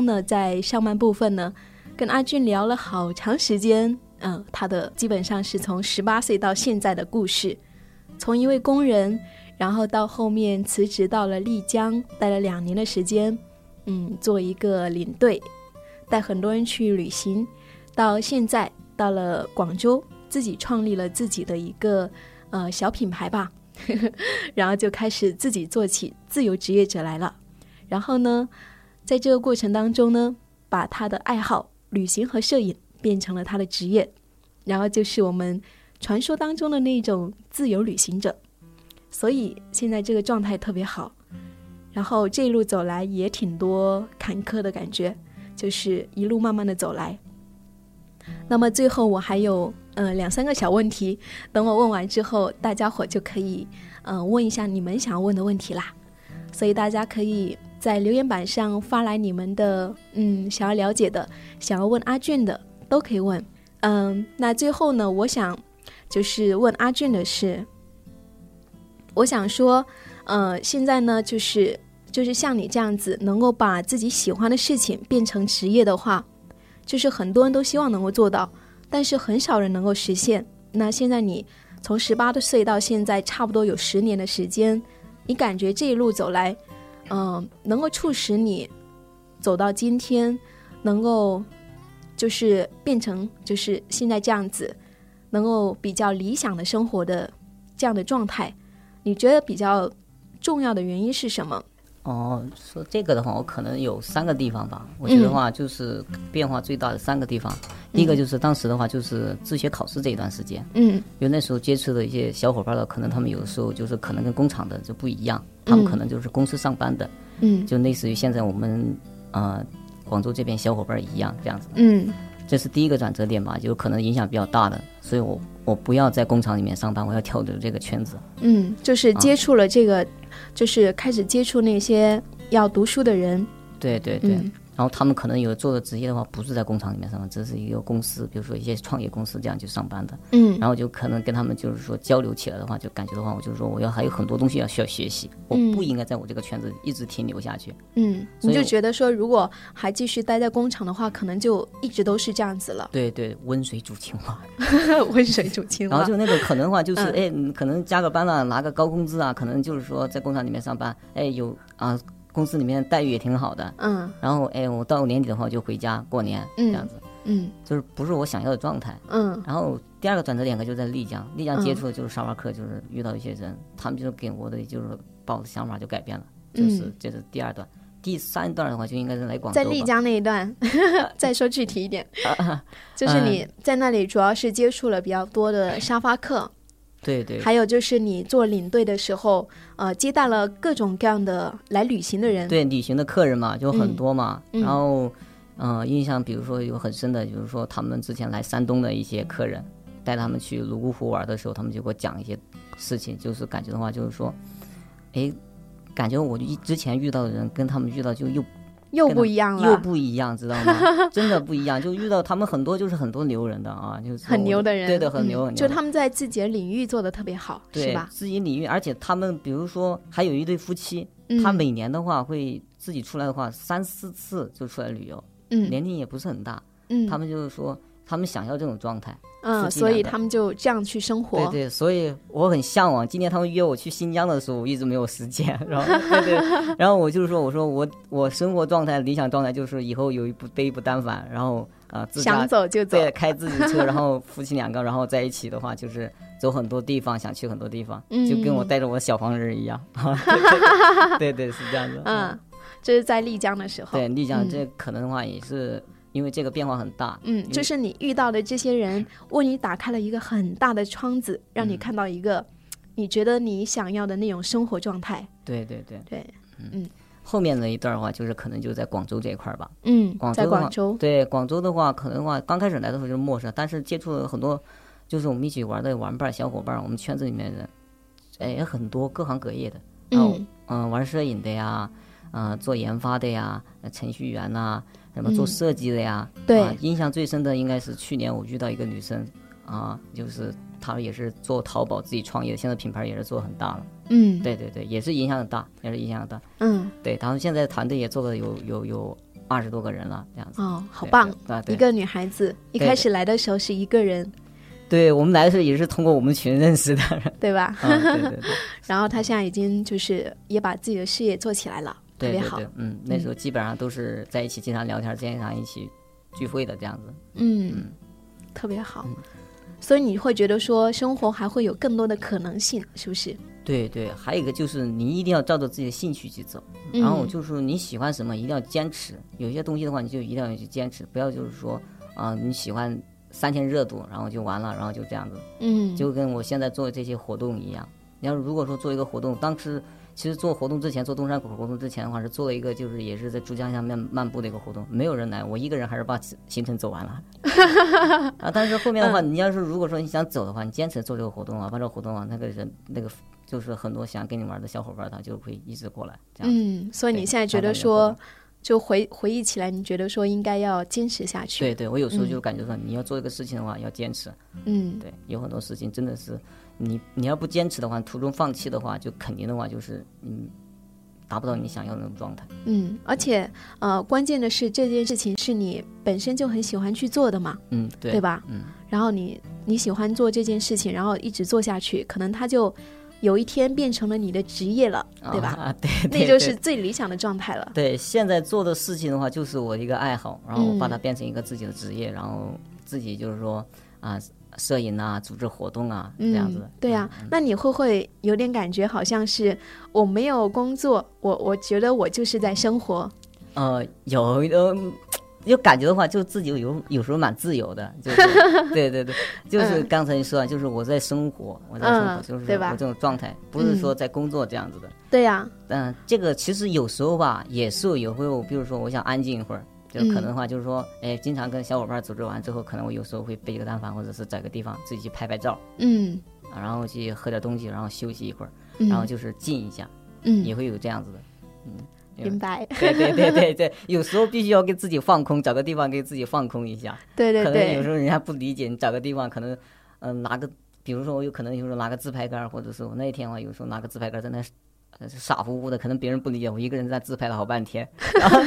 刚呢，在上半部分呢，跟阿俊聊了好长时间。嗯、他的基本上是从十八岁到现在的故事，从一位工人，然后到后面辞职到了丽江，待了两年的时间，嗯，做一个领队，带很多人去旅行，到现在到了广州，自己创立了自己的一个呃小品牌吧，然后就开始自己做起自由职业者来了。然后呢，在这个过程当中呢，把他的爱好旅行和摄影变成了他的职业，然后就是我们传说当中的那种自由旅行者。所以现在这个状态特别好，然后这一路走来也挺多坎坷的感觉，就是一路慢慢的走来。那么最后我还有呃两三个小问题，等我问完之后，大家伙就可以嗯、问一下你们想要问的问题啦。所以大家可以在留言板上发来你们的嗯想要了解的、想要问阿俊的都可以问。嗯，那最后呢，我想就是问阿俊的是，我想说，呃，现在呢，就是就是像你这样子，能够把自己喜欢的事情变成职业的话，就是很多人都希望能够做到，但是很少人能够实现。那现在你从十八岁到现在，差不多有十年的时间，你感觉这一路走来，嗯、能够促使你走到今天，能够就是变成就是现在这样子，能够比较理想的生活的这样的状态，你觉得比较重要的原因是什么？哦，说这个的话，我可能有三个地方吧。我觉得话就是变化最大的三个地方。第一个就是当时的话，就是自学考试这一段时间，嗯。因为那时候接触的一些小伙伴的，可能他们有的时候就是可能跟工厂的就不一样，他们可能就是公司上班的，嗯。就类似于现在我们呃广州这边小伙伴一样这样子。嗯。这是第一个转折点吧，就可能影响比较大的，所以我我不要在工厂里面上班，我要跳出这个圈子。嗯，就是接触了这个，就是开始接触那些要读书的人。对对对。嗯然后他们可能有做的职业的话，不是在工厂里面上班，只是一个公司，比如说一些创业公司这样去上班的。嗯然后就可能跟他们就是说交流起来的话，就感觉的话，我就是说我要还有很多东西要需要学习，我嗯不应该在我这个圈子一直停留下去。嗯，你就觉得说，如果还继续待在工厂的话，可能就一直都是这样子了，对对，温水煮青蛙。温水煮青蛙 然后。就那种可能的话，就是嗯哎、嗯可能加个班了，拿个高工资啊，可能就是说在工厂里面上班，哎，有啊，公司里面待遇也挺好的。嗯。然后哎，我到年底的话就回家过年，嗯这样子，嗯。就是不是我想要的状态。嗯。然后第二个转折点可就在丽江，丽江嗯。接触的就是沙发客，就是遇到一些人，他们就是给我的就是把我的想法就改变了，就是、嗯这是第二段。第三段的话就应该是来广州在丽江那一段，再说具体一点，就是你在那里主要是接触了比较多的沙发客，对对还有就是你做领队的时候，呃，接待了各种各样的来旅行的人。对旅行的客人嘛，就很多嘛。嗯嗯然后，呃，印象比如说有很深的，就是说他们之前来山东的一些客人，带他们去泸沽湖玩的时候，他们就给我讲一些事情，就是感觉的话，就是说，哎，感觉我一之前遇到的人跟他们遇到就又又不一样了，又不一样，知道吗？真的不一样，就遇到他们很多就是很多牛人的啊，就是很牛的人，对的，很牛嗯很牛。就他们在自己的领域做的特别好，是对吧？自己领域，而且他们比如说还有一对夫妻，嗯他每年的话会自己出来的话三四次就出来旅游，嗯年龄也不是很大，嗯他们就是说他们想要这种状态。嗯，所以他们就这样去生活。对对，所以我很向往。今年他们约我去新疆的时候，我一直没有时间。然后对对，然后我就是说，我说我我生活状态理想状态就是以后有一部背一部单反，然后啊、呃、自驾想走就走。对开自己车，然后夫妻两个然后在一起的话，就是走很多地方，想去很多地方，嗯就跟我带着我的小黄人一样。对对是这样的。嗯，这是在丽江的时候。对丽江嗯这可能的话也是因为这个变化很大。嗯，就是你遇到的这些人，为你打开了一个很大的窗子，让你嗯看到一个你觉得你想要的那种生活状态。对对对，对，嗯后面的一段的话，就是可能就在广州这一块儿吧。嗯，在广州的话广州，对广州的话，可能的话刚开始来的时候就是陌生，但是接触了很多，就是我们一起玩的玩伴、小伙伴，我们圈子里面的人，哎，也很多各行各业的，然后嗯嗯、玩摄影的呀，嗯、做研发的呀，呃程序员呐、什么做嗯。设计的呀，对。啊印象最深的应该是去年我遇到一个女生，啊，就是她也是做淘宝自己创业，现在品牌也是做很大了，嗯，对对对，也是影响很大，也是影响很大，嗯，对，他们现在团队也做了有有有二十多个人了，这样子。哦，好棒！一个女孩子一开始来的时候是一个人，对我们来的时候也是通过我们群认识的，对吧？啊，对对对，然后她现在已经就是也把自己的事业做起来了，对对对。，嗯，那时候基本上都是在一起经常聊天，经常一起聚会的这样子。嗯，特别好。所以你会觉得说生活还会有更多的可能性，是不是？对对，还有一个就是你一定要照着自己的兴趣去走，嗯然后就是说你喜欢什么一定要坚持，有些东西的话你就一定要去坚持，不要就是说啊、你喜欢三天热度，然后就完了，然后就这样子，嗯，就跟我现在做的这些活动一样。你要如果说做一个活动，当时其实做活动之前，做东山口活动之前的话，是做了一个就是也是在珠江下面漫步的一个活动，没有人来，我一个人还是把行程走完了。啊，但是后面的话，你要是如果说你想走的话，你坚持做这个活动啊，把这个活动啊，那个人那个就是很多想跟你玩的小伙伴，他就会一直过来。这样，嗯，所以你现在觉得说，就回回忆起来，你觉得说应该要坚持下去。对对，我有时候就感觉说，你要做一个事情的话，要坚持。嗯，对，有很多事情真的是你你要不坚持的话，途中放弃的话，就肯定的话就是嗯达不到你想要的那种状态。嗯，而且呃，关键的是这件事情是你本身就很喜欢去做的嘛，嗯，对，对吧？嗯，然后你你喜欢做这件事情，然后一直做下去，可能它就有一天变成了你的职业了，对吧？啊，对，对那就是最理想的状态了。对，现在做的事情的话，就是我一个爱好，然后我把嗯它变成一个自己的职业，然后自己就是说啊，摄影啊，组织活动啊，这样子嗯。，对呀、那你会不会有点感觉好像是我没有工作，我我觉得我就是在生活。呃，有呃，有感觉的话，就自己有有时候蛮自由的，就是 对对对，就是嗯刚才你说啊，就是我在生活，我在生活，嗯就是我这种状态，不是说在工作这样子的。对呀、嗯，这个其实有时候吧，也是有会有，比如说我想安静一会儿，就可能的话，就是说，哎，经常跟小伙伴组织完之后，可能我有时候会背个单反，或者是找个地方自己去拍拍照，嗯啊然后去喝点东西，然后休息一会儿，嗯，然后就是静一下，嗯也会有这样子的。嗯，明白，对对对对对，有时候必须要给自己放空，找个地方给自己放空一下。对对对可能有时候人家不理解，你找个地方可能，嗯、拿个，比如说我有可能有时候拿个自拍杆，或者是我那一天的话，有时候拿个自拍杆在那。呃傻乎乎的，可能别人不理解我一个人在自拍了好半天。然后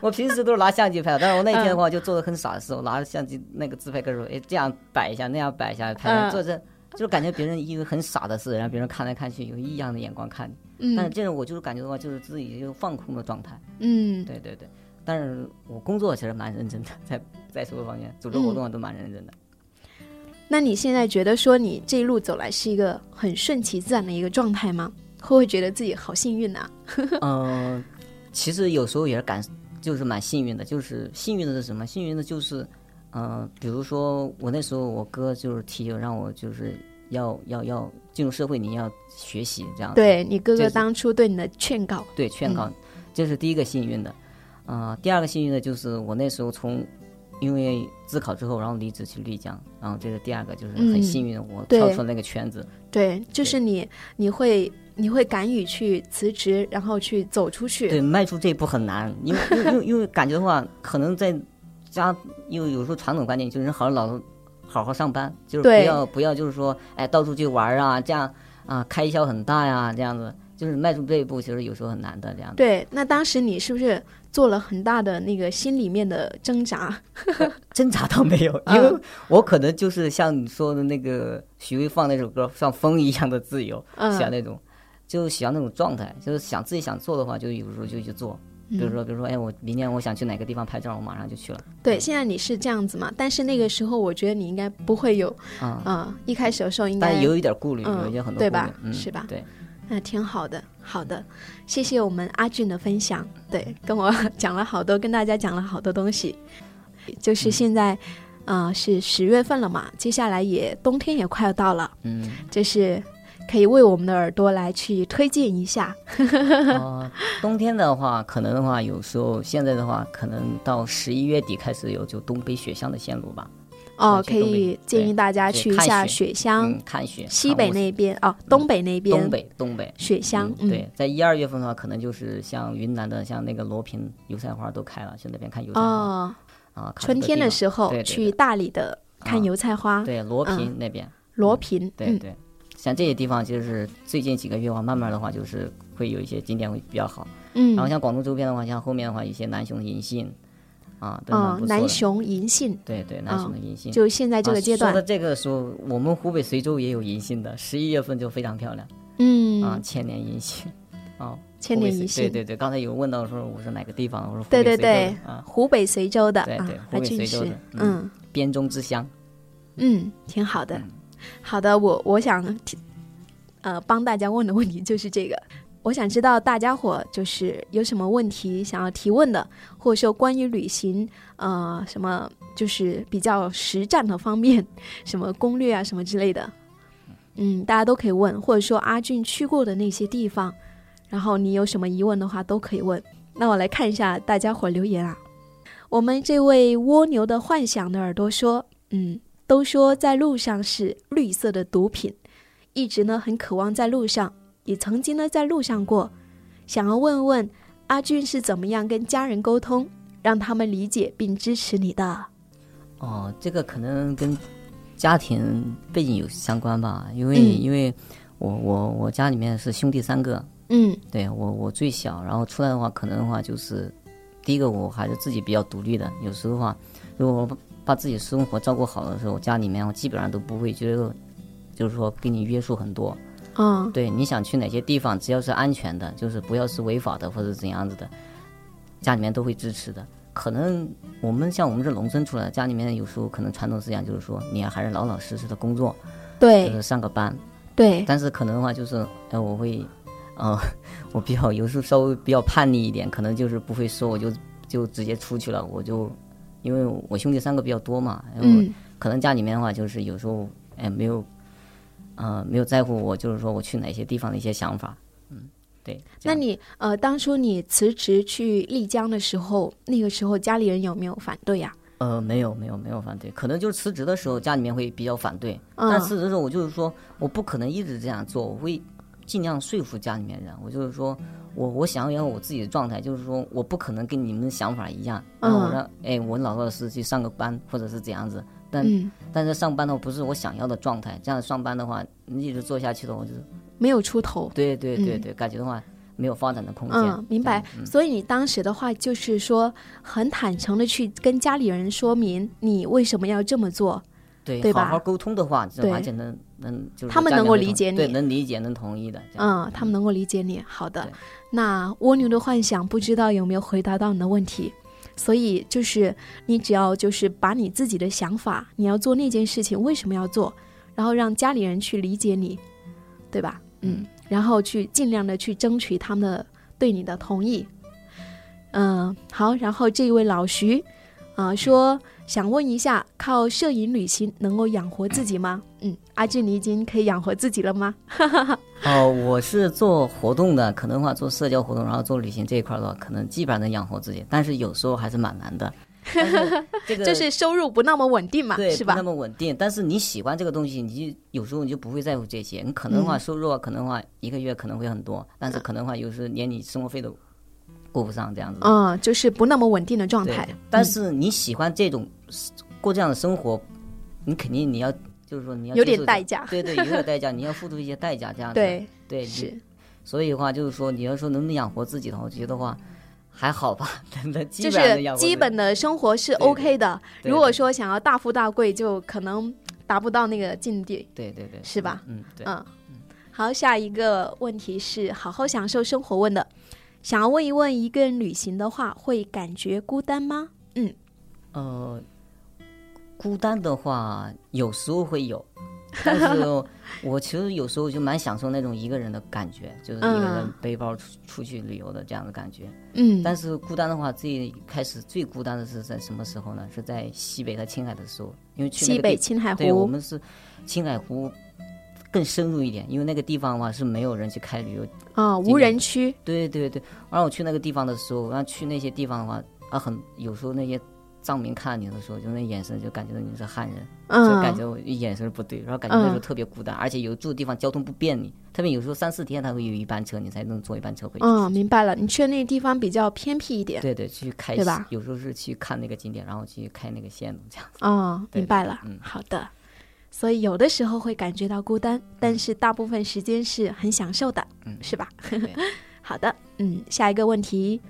我平时都是拿相机拍的，但是我那天的话就做的很傻的事，我拿着相机那个自拍杆儿说，哎，这样摆一下，那样摆一下，拍嗯做这，就感觉别人一个很傻的事，让别人看来看去有异样的眼光看你。但是嗯这种我就是感觉的话，就是自己就放空的状态。嗯对对对，但是我工作其实蛮认真的，在在所有方面组织活动啊都蛮认真的。那你现在觉得说你这一路走来是一个很顺其自然的一个状态吗？会不会觉得自己好幸运呐、嗯、其实有时候也是感，就是蛮幸运的。就是幸运的是什么？幸运的就是，嗯、比如说我那时候我哥就是提醒让我就是要要要进入社会，你要学习这样子。对你哥哥当初对你的劝告，对，劝告，这是第一个幸运的。呃，第二个幸运的就是我那时候从因为自考之后，然后离职去丽江，然后这是第二个，就是很嗯幸运的，我跳出那个圈子。对，就是你你会你会敢于去辞职，然后去走出去。对，迈出这一步很难，因为 因为因为感觉的话，可能在家，因为有时候传统观念就是人好好老好好上班，就是不要不要就是说，哎，到处去玩啊，这样啊，开销很大呀，这样子，就是迈出这一步，其实有时候很难的，这样子。对，那当时你是不是做了很大的那个心里面的挣扎？挣扎倒没有，因嗯为我可能就是像你说的那个许巍放那首歌，像风一样的自由，嗯想那种，就喜欢那种状态，就是想自己想做的话，就有时候就去做。比如说，比如说，哎，我明年我想去哪个地方拍照，我马上就去了。对，现在你是这样子嘛？但是那个时候，我觉得你应该不会有啊、啊、一开始的时候应该但有一点顾虑，嗯有一些很多对吧？是吧？对，那挺好的，好的，谢谢我们阿俊的分享，对，跟我讲了好多，跟大家讲了好多东西。就是现在，呃，是十月份了嘛，接下来也冬天也快要到了，嗯，就是可以为我们的耳朵来去推荐一下。哦，冬天的话，可能的话，有时候现在的话，可能到十一月底开始有就东北雪乡的线路吧。哦，可以建议大家去一下看雪。雪乡，嗯，看雪。西北那边哦，东北那边东北东北。雪乡，嗯，对，在一二月份的话，可能就是像云南的，像那个罗平油菜花都开了，去那边看油菜花、哦，啊。春天的时候对对去大理的看啊。油菜花，对罗嗯。平那边，罗平，嗯，对对，像这些地方，就是最近几个月的话，慢慢的话，就是会有一些景点会比较好。嗯，然后像广东周边的话，像后面的话，一些南雄的银杏啊，都蛮哦不，错的。南雄银杏，对对，南雄的银杏。就现在这个阶段啊、说，到这个时候，我们湖北随州也有银杏的，十一月份就非常漂亮、嗯，啊，千年银杏。哦，千湖北随年银杏，对对对，刚才有问到说我是哪个地方，我说湖对对北随州的对啊，湖北随州的啊对对，湖北随州的，嗯嗯边中之乡。嗯，挺好的嗯。好的，我我想提呃帮大家问的问题就是这个。我想知道大家伙就是有什么问题想要提问的，或者说关于旅行，呃，什么就是比较实战的方面，什么攻略啊什么之类的，嗯，大家都可以问，或者说阿俊去过的那些地方，然后你有什么疑问的话都可以问。那我来看一下大家伙留言啊。我们这位蜗牛的幻想的耳朵说，嗯，都说在路上是绿色的毒品，一直呢很渴望在路上，也曾经呢在路上过，想要问问阿俊是怎么样跟家人沟通，让他们理解并支持你的。哦，这个可能跟家庭背景有相关吧，因为、嗯。因为我我我家里面是兄弟三个，嗯。对我我最小，然后出来的话，可能的话就是第一个我还是自己比较独立的，有时候的话，如果我把把自己生活照顾好的时候，家里面我基本上都不会觉得，就是说给你约束很多。嗯对，你想去哪些地方，只要是安全的，就是不要是违法的或者怎样子的，家里面都会支持的。可能我们像我们这农村出来的，家里面有时候可能传统思想就是说，你还是老老实实的工作，就对是上个班。对，但是可能的话就是，呃，我会，呃，我比较有时候稍微比较叛逆一点，可能就是不会说，我就就直接出去了，我就因为我兄弟三个比较多嘛，然后嗯。可能家里面的话就是有时候哎没有，呃没有在乎我就是说我去哪些地方的一些想法，嗯，对。那你呃，当初你辞职去丽江的时候，那个时候家里人有没有反对呀、呃，没有没有没有反对，可能就是辞职的时候家里面会比较反对，嗯。但辞职的时候我就是说我不可能一直这样做，我会尽量说服家里面人，我就是说我我想要我自己的状态，就是说我不可能跟你们的想法一样，然后我嗯让哎我老老实实去上个班或者是怎样子，但、嗯，但是上班的话不是我想要的状态，这样上班的话你一直做下去的话，就是没有出头。对对对嗯对，感觉的话没有发展的空间，嗯，明白。嗯所以你当时的话，就是说很坦诚的去跟家里人说明你为什么要这么做。对，对吧好好沟通的话，这对完全能能就是他们能够理解你对，能理解能同意的。嗯，他们能够理解你。好的，那蜗牛的幻想不知道有没有回答到你的问题。所以就是你只要就是把你自己的想法，你要做那件事情为什么要做，然后让家里人去理解你，对吧？嗯，然后去尽量的去争取他们的对你的同意。嗯，好，然后这一位老徐，啊、说想问一下，靠摄影旅行能够养活自己吗？嗯，阿俊，你已经可以养活自己了吗？哦，我是做活动的，可能的话做社交活动，然后做旅行这一块的话，可能基本上能养活自己，但是有时候还是蛮难的。这个 就是收入不那么稳定嘛，是吧对不那？么稳定，但是你喜欢这个东西，你就有时候你就不会在乎这些。你可能的话嗯收入啊，可能的话一个月可能会很多，但是可能的话有时连你生活费都顾不上这样子。嗯，就是不那么稳定的状态。，但是你喜欢这种过这样的生活，你肯定你要就是说你要有接受这点代价对对，有点代价，你要付出一些代价这样子。对，对，是，所以的话就是说，你要说能不能养活自己的话，我觉得话还好吧，真的就是基本的生活是 OK 的。对如果说想要大富大贵，就可能达不到那个境地。对对对，是吧嗯，对。嗯，好，下一个问题是好好享受生活问的，想要问一问，一个人旅行的话，会感觉孤单吗？嗯，呃，孤单的话有时候会有，但是我其实有时候就蛮享受那种一个人的感觉，就是一个人嗯背包出出去旅游的这样的感觉。嗯，但是孤单的话，最开始最孤单的是在什么时候呢？是在西北和青海的时候，因为去那西北青海湖对，我，们是青海湖更深入一点，因为那个地方的话是没有人去开旅游。啊，无人区，对对对，然后我去那个地方的时候，然后去那些地方的话，啊，很有时候那些藏民看你的时候，就那眼神就感觉到你是汉人，就感嗯，觉我眼神不对，然后感觉那时候嗯特别孤单，而且有住的地方交通不便利，特别有时候三四天才会有一班车，你才能坐一班车回去。嗯，明白了。你去的那个地方比较偏僻一点，对对，去开对吧有时候是去看那个景点，然后去开那个线路这样。哦，对明白了。嗯好的。所以有的时候会感觉到孤单，但是大部分时间是很享受的，嗯是吧？对 好的，嗯，下一个问题，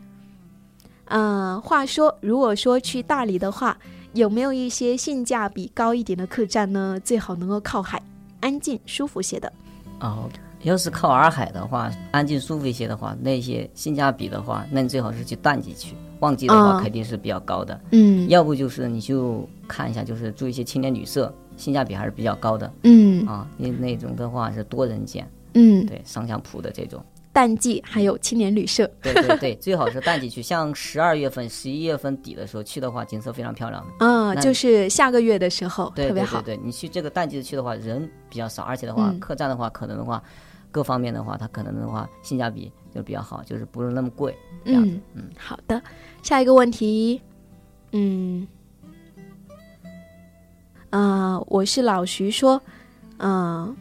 嗯、话说，如果说去大理的话，有没有一些性价比高一点的客栈呢？最好能够靠海，安静舒服些的。哦，要是靠洱海的话，安静舒服一些的话，那些性价比的话，那你最好是去淡季去，旺季的话嗯肯定是比较高的。嗯要不就是你就看一下，就是住一些青年旅社，性价比还是比较高的嗯啊。那那种的话是多人间，嗯，对上下铺的这种。淡季还有青年旅社，对对对，最好是淡季去，像十二月份、十一月份底的时候去的话，景色非常漂亮的。嗯，就是下个月的时候对特别好。对对对，你去这个淡季去的话，人比较少，而且的话，嗯客栈的话，可能的话，各方面的话，它可能的话性价比就比较好，就是不是那么贵。这样子嗯嗯，好的。下一个问题，嗯，呃，我是老徐说，嗯、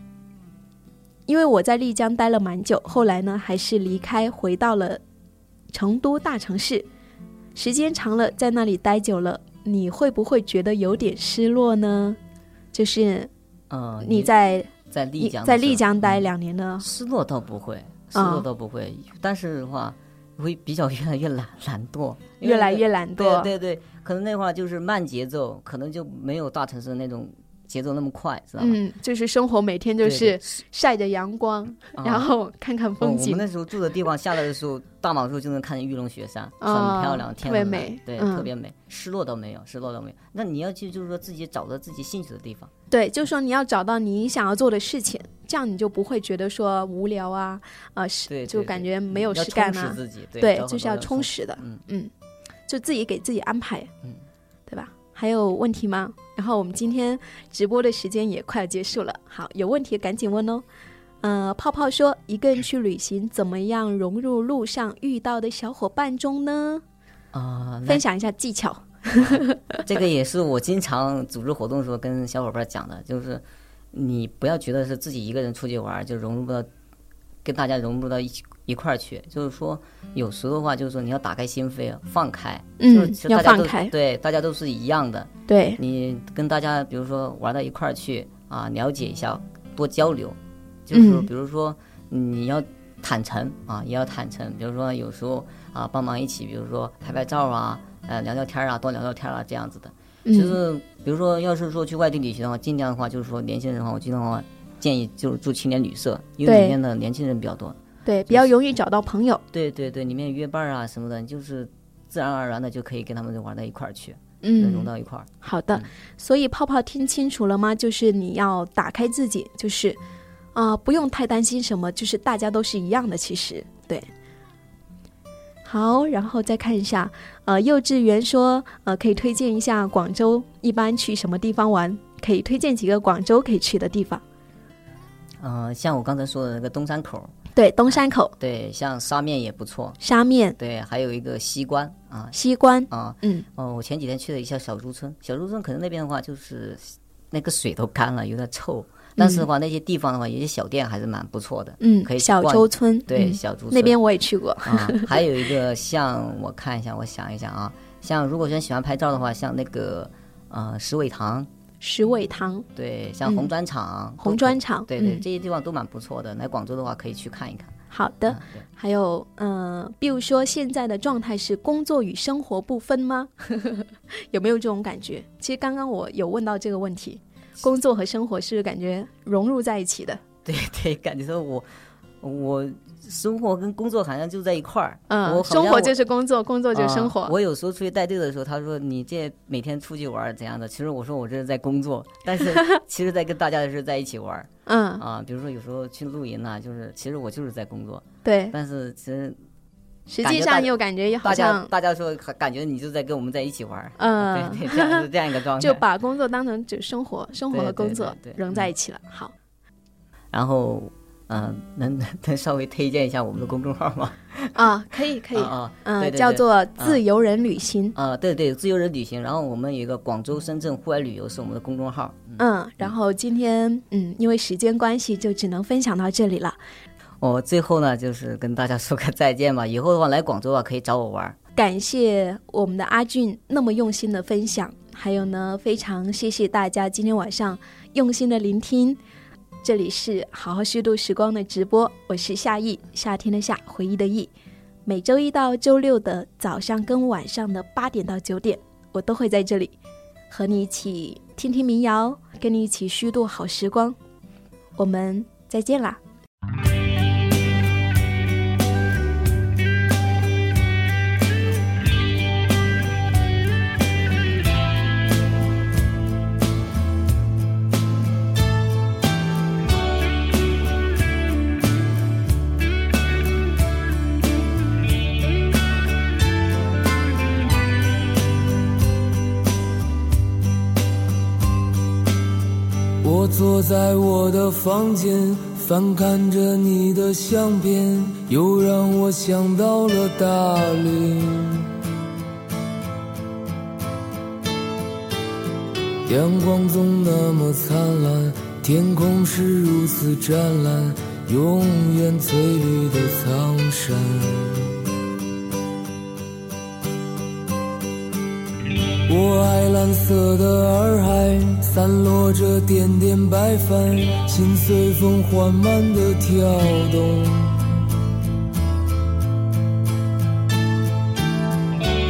因为我在丽江待了蛮久，后来呢还是离开，回到了成都大城市，时间长了，在那里待久了，你会不会觉得有点失落呢？就是嗯，你在在丽江在丽江待嗯两年呢，失落倒不会，失啊。落倒不会，但是的话会比较越来越懒懒惰，越来越懒惰。对对对，可能那会儿就是慢节奏，可能就没有大城市那种节奏那么快，知道吧？嗯，就是生活每天就是晒着阳光，啊然后看看哦风景。我们那时候住的地方，下来的时候，大马路就能看见玉龙雪山，很哦漂亮，天特别很美对，嗯特别美。失落倒没有，失落倒没有。那你要去，就是说自己找到自己兴趣的地方。对，就是说你要找到你想要做的事情，这样你就不会觉得说无聊啊，呃，是对，就感觉没有事干啊。充实自己，对，对，就是要充实的，嗯嗯，就自己给自己安排，嗯，对吧？还有问题吗？然后我们今天直播的时间也快要结束了，好，有问题赶紧问哦。呃，泡泡说，一个人去旅行，怎么样融入路上遇到的小伙伴中呢？啊、那分享一下技巧。这个也是我经常组织活动的时候跟小伙伴讲的，就是你不要觉得是自己一个人出去玩就融入不到，跟大家融入到一起一块儿去。就是说，有时候的话，就是说你要打开心扉，放开，就是大家都要放开对，大家都是一样的。对，你跟大家，比如说玩到一块儿去啊，了解一下，多交流，就是比如说你要坦诚啊，也要坦诚。比如说有时候啊，帮忙一起，比如说拍拍照啊，呃，聊聊天啊，多聊聊天啊，这样子的。就嗯是比如说，要是说去外地旅行的话，尽量的话就是说年轻人的话，我尽量的话建议就是住青年旅社，因为对里面的年轻人比较多。对，比较容易找到朋友。对对对，里面约伴啊什么的，就是自然而然的就可以跟他们玩到一块儿去，嗯融嗯，到一块儿。好的。所以泡泡听清楚了吗？就是你要打开自己，就是啊、不用太担心什么，就是大家都是一样的，其实对。好，然后再看一下，呃，幼稚园说，呃，可以推荐一下广州一般去什么地方玩？可以推荐几个广州可以去的地方。嗯、像我刚才说的那个东山口，对，东山口、对，像沙面也不错，沙面、对，还有一个西关啊西关，啊，嗯，哦，我前几天去了一下小竹村，小竹村可能那边的话就是那个水都干了，有点臭，但是的话那些地方的话，有些小店还是蛮不错的，嗯可以，小逛洲村，对，嗯小洲村那边我也去过。啊，还有一个像我看一下，我想一想啊，像如果说喜欢拍照的话，像那个呃石尾塘，石尾塘、对，像红砖厂、红砖厂，对对，嗯这些地方都蛮不错的。来广州的话，可以去看一看。好的。啊还有，呃，比如说现在的状态是工作与生活不分吗？有没有这种感觉？其实刚刚我有问到这个问题，工作和生活是不是感觉融入在一起的？对对，感觉说我我生活跟工作好像就在一块儿。嗯，我我生活就是工作，工作就是生活。啊我有时候出去带队的时候，他说你这每天出去玩儿怎样的？其实我说我这是在工作，但是其实在跟大家是在一起玩儿嗯，啊。比如说有时候去露营呐、就是其实我就是在工作，对，但是其实实际上又感觉好大家像，大家说感觉你就在跟我们在一起玩儿，嗯，对对，这样是 这样一个状态。就把工作当成就生活，生活和工作融在一起了。好，然后，嗯、能能稍微推荐一下我们的公众号吗？啊，可以可以，嗯，叫做自由人旅行。啊，对对，自由人旅行。然后我们有一个广州、深圳户外旅游是我们的公众号。嗯，然后今天嗯，因为时间关系，就只能分享到这里了。我、最后呢，就是跟大家说个再见吧。以后的话来广州啊，可以找我玩儿。感谢我们的阿俊那么用心的分享，还有呢，非常谢谢大家今天晚上用心的聆听。这里是好好虚度时光的直播，我是夏意，夏天的夏，回忆的忆。每周一到周六的早上跟晚上的八点到九点，我都会在这里和你一起听听民谣，跟你一起虚度好时光。我们再见啦！我坐在我的房间，翻看着你的相片，又让我想到了大理。阳光总那么灿烂，天空是如此湛蓝，永远翠绿的苍山。蓝色的洱海，散落着点点白帆，心随风缓慢的跳动。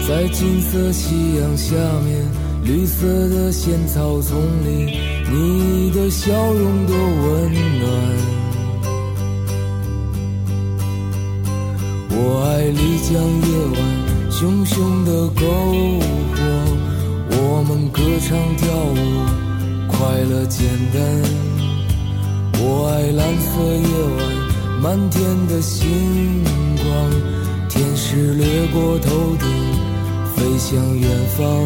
在金色夕阳下面，绿色的仙草丛里，你的笑容多温暖。我爱丽江夜晚，熊熊的篝火。我们歌唱跳舞快乐简单我爱蓝色夜晚满天的星光天使掠过头顶飞向远方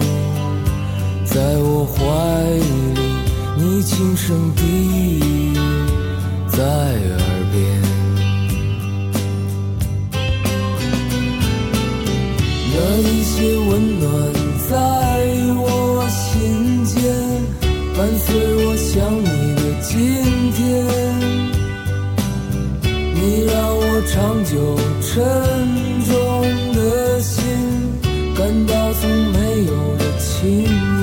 在我怀里你轻声低语在耳边那一些温暖在我伴随我想你的今天你让我长久沉重的心感到从没有的轻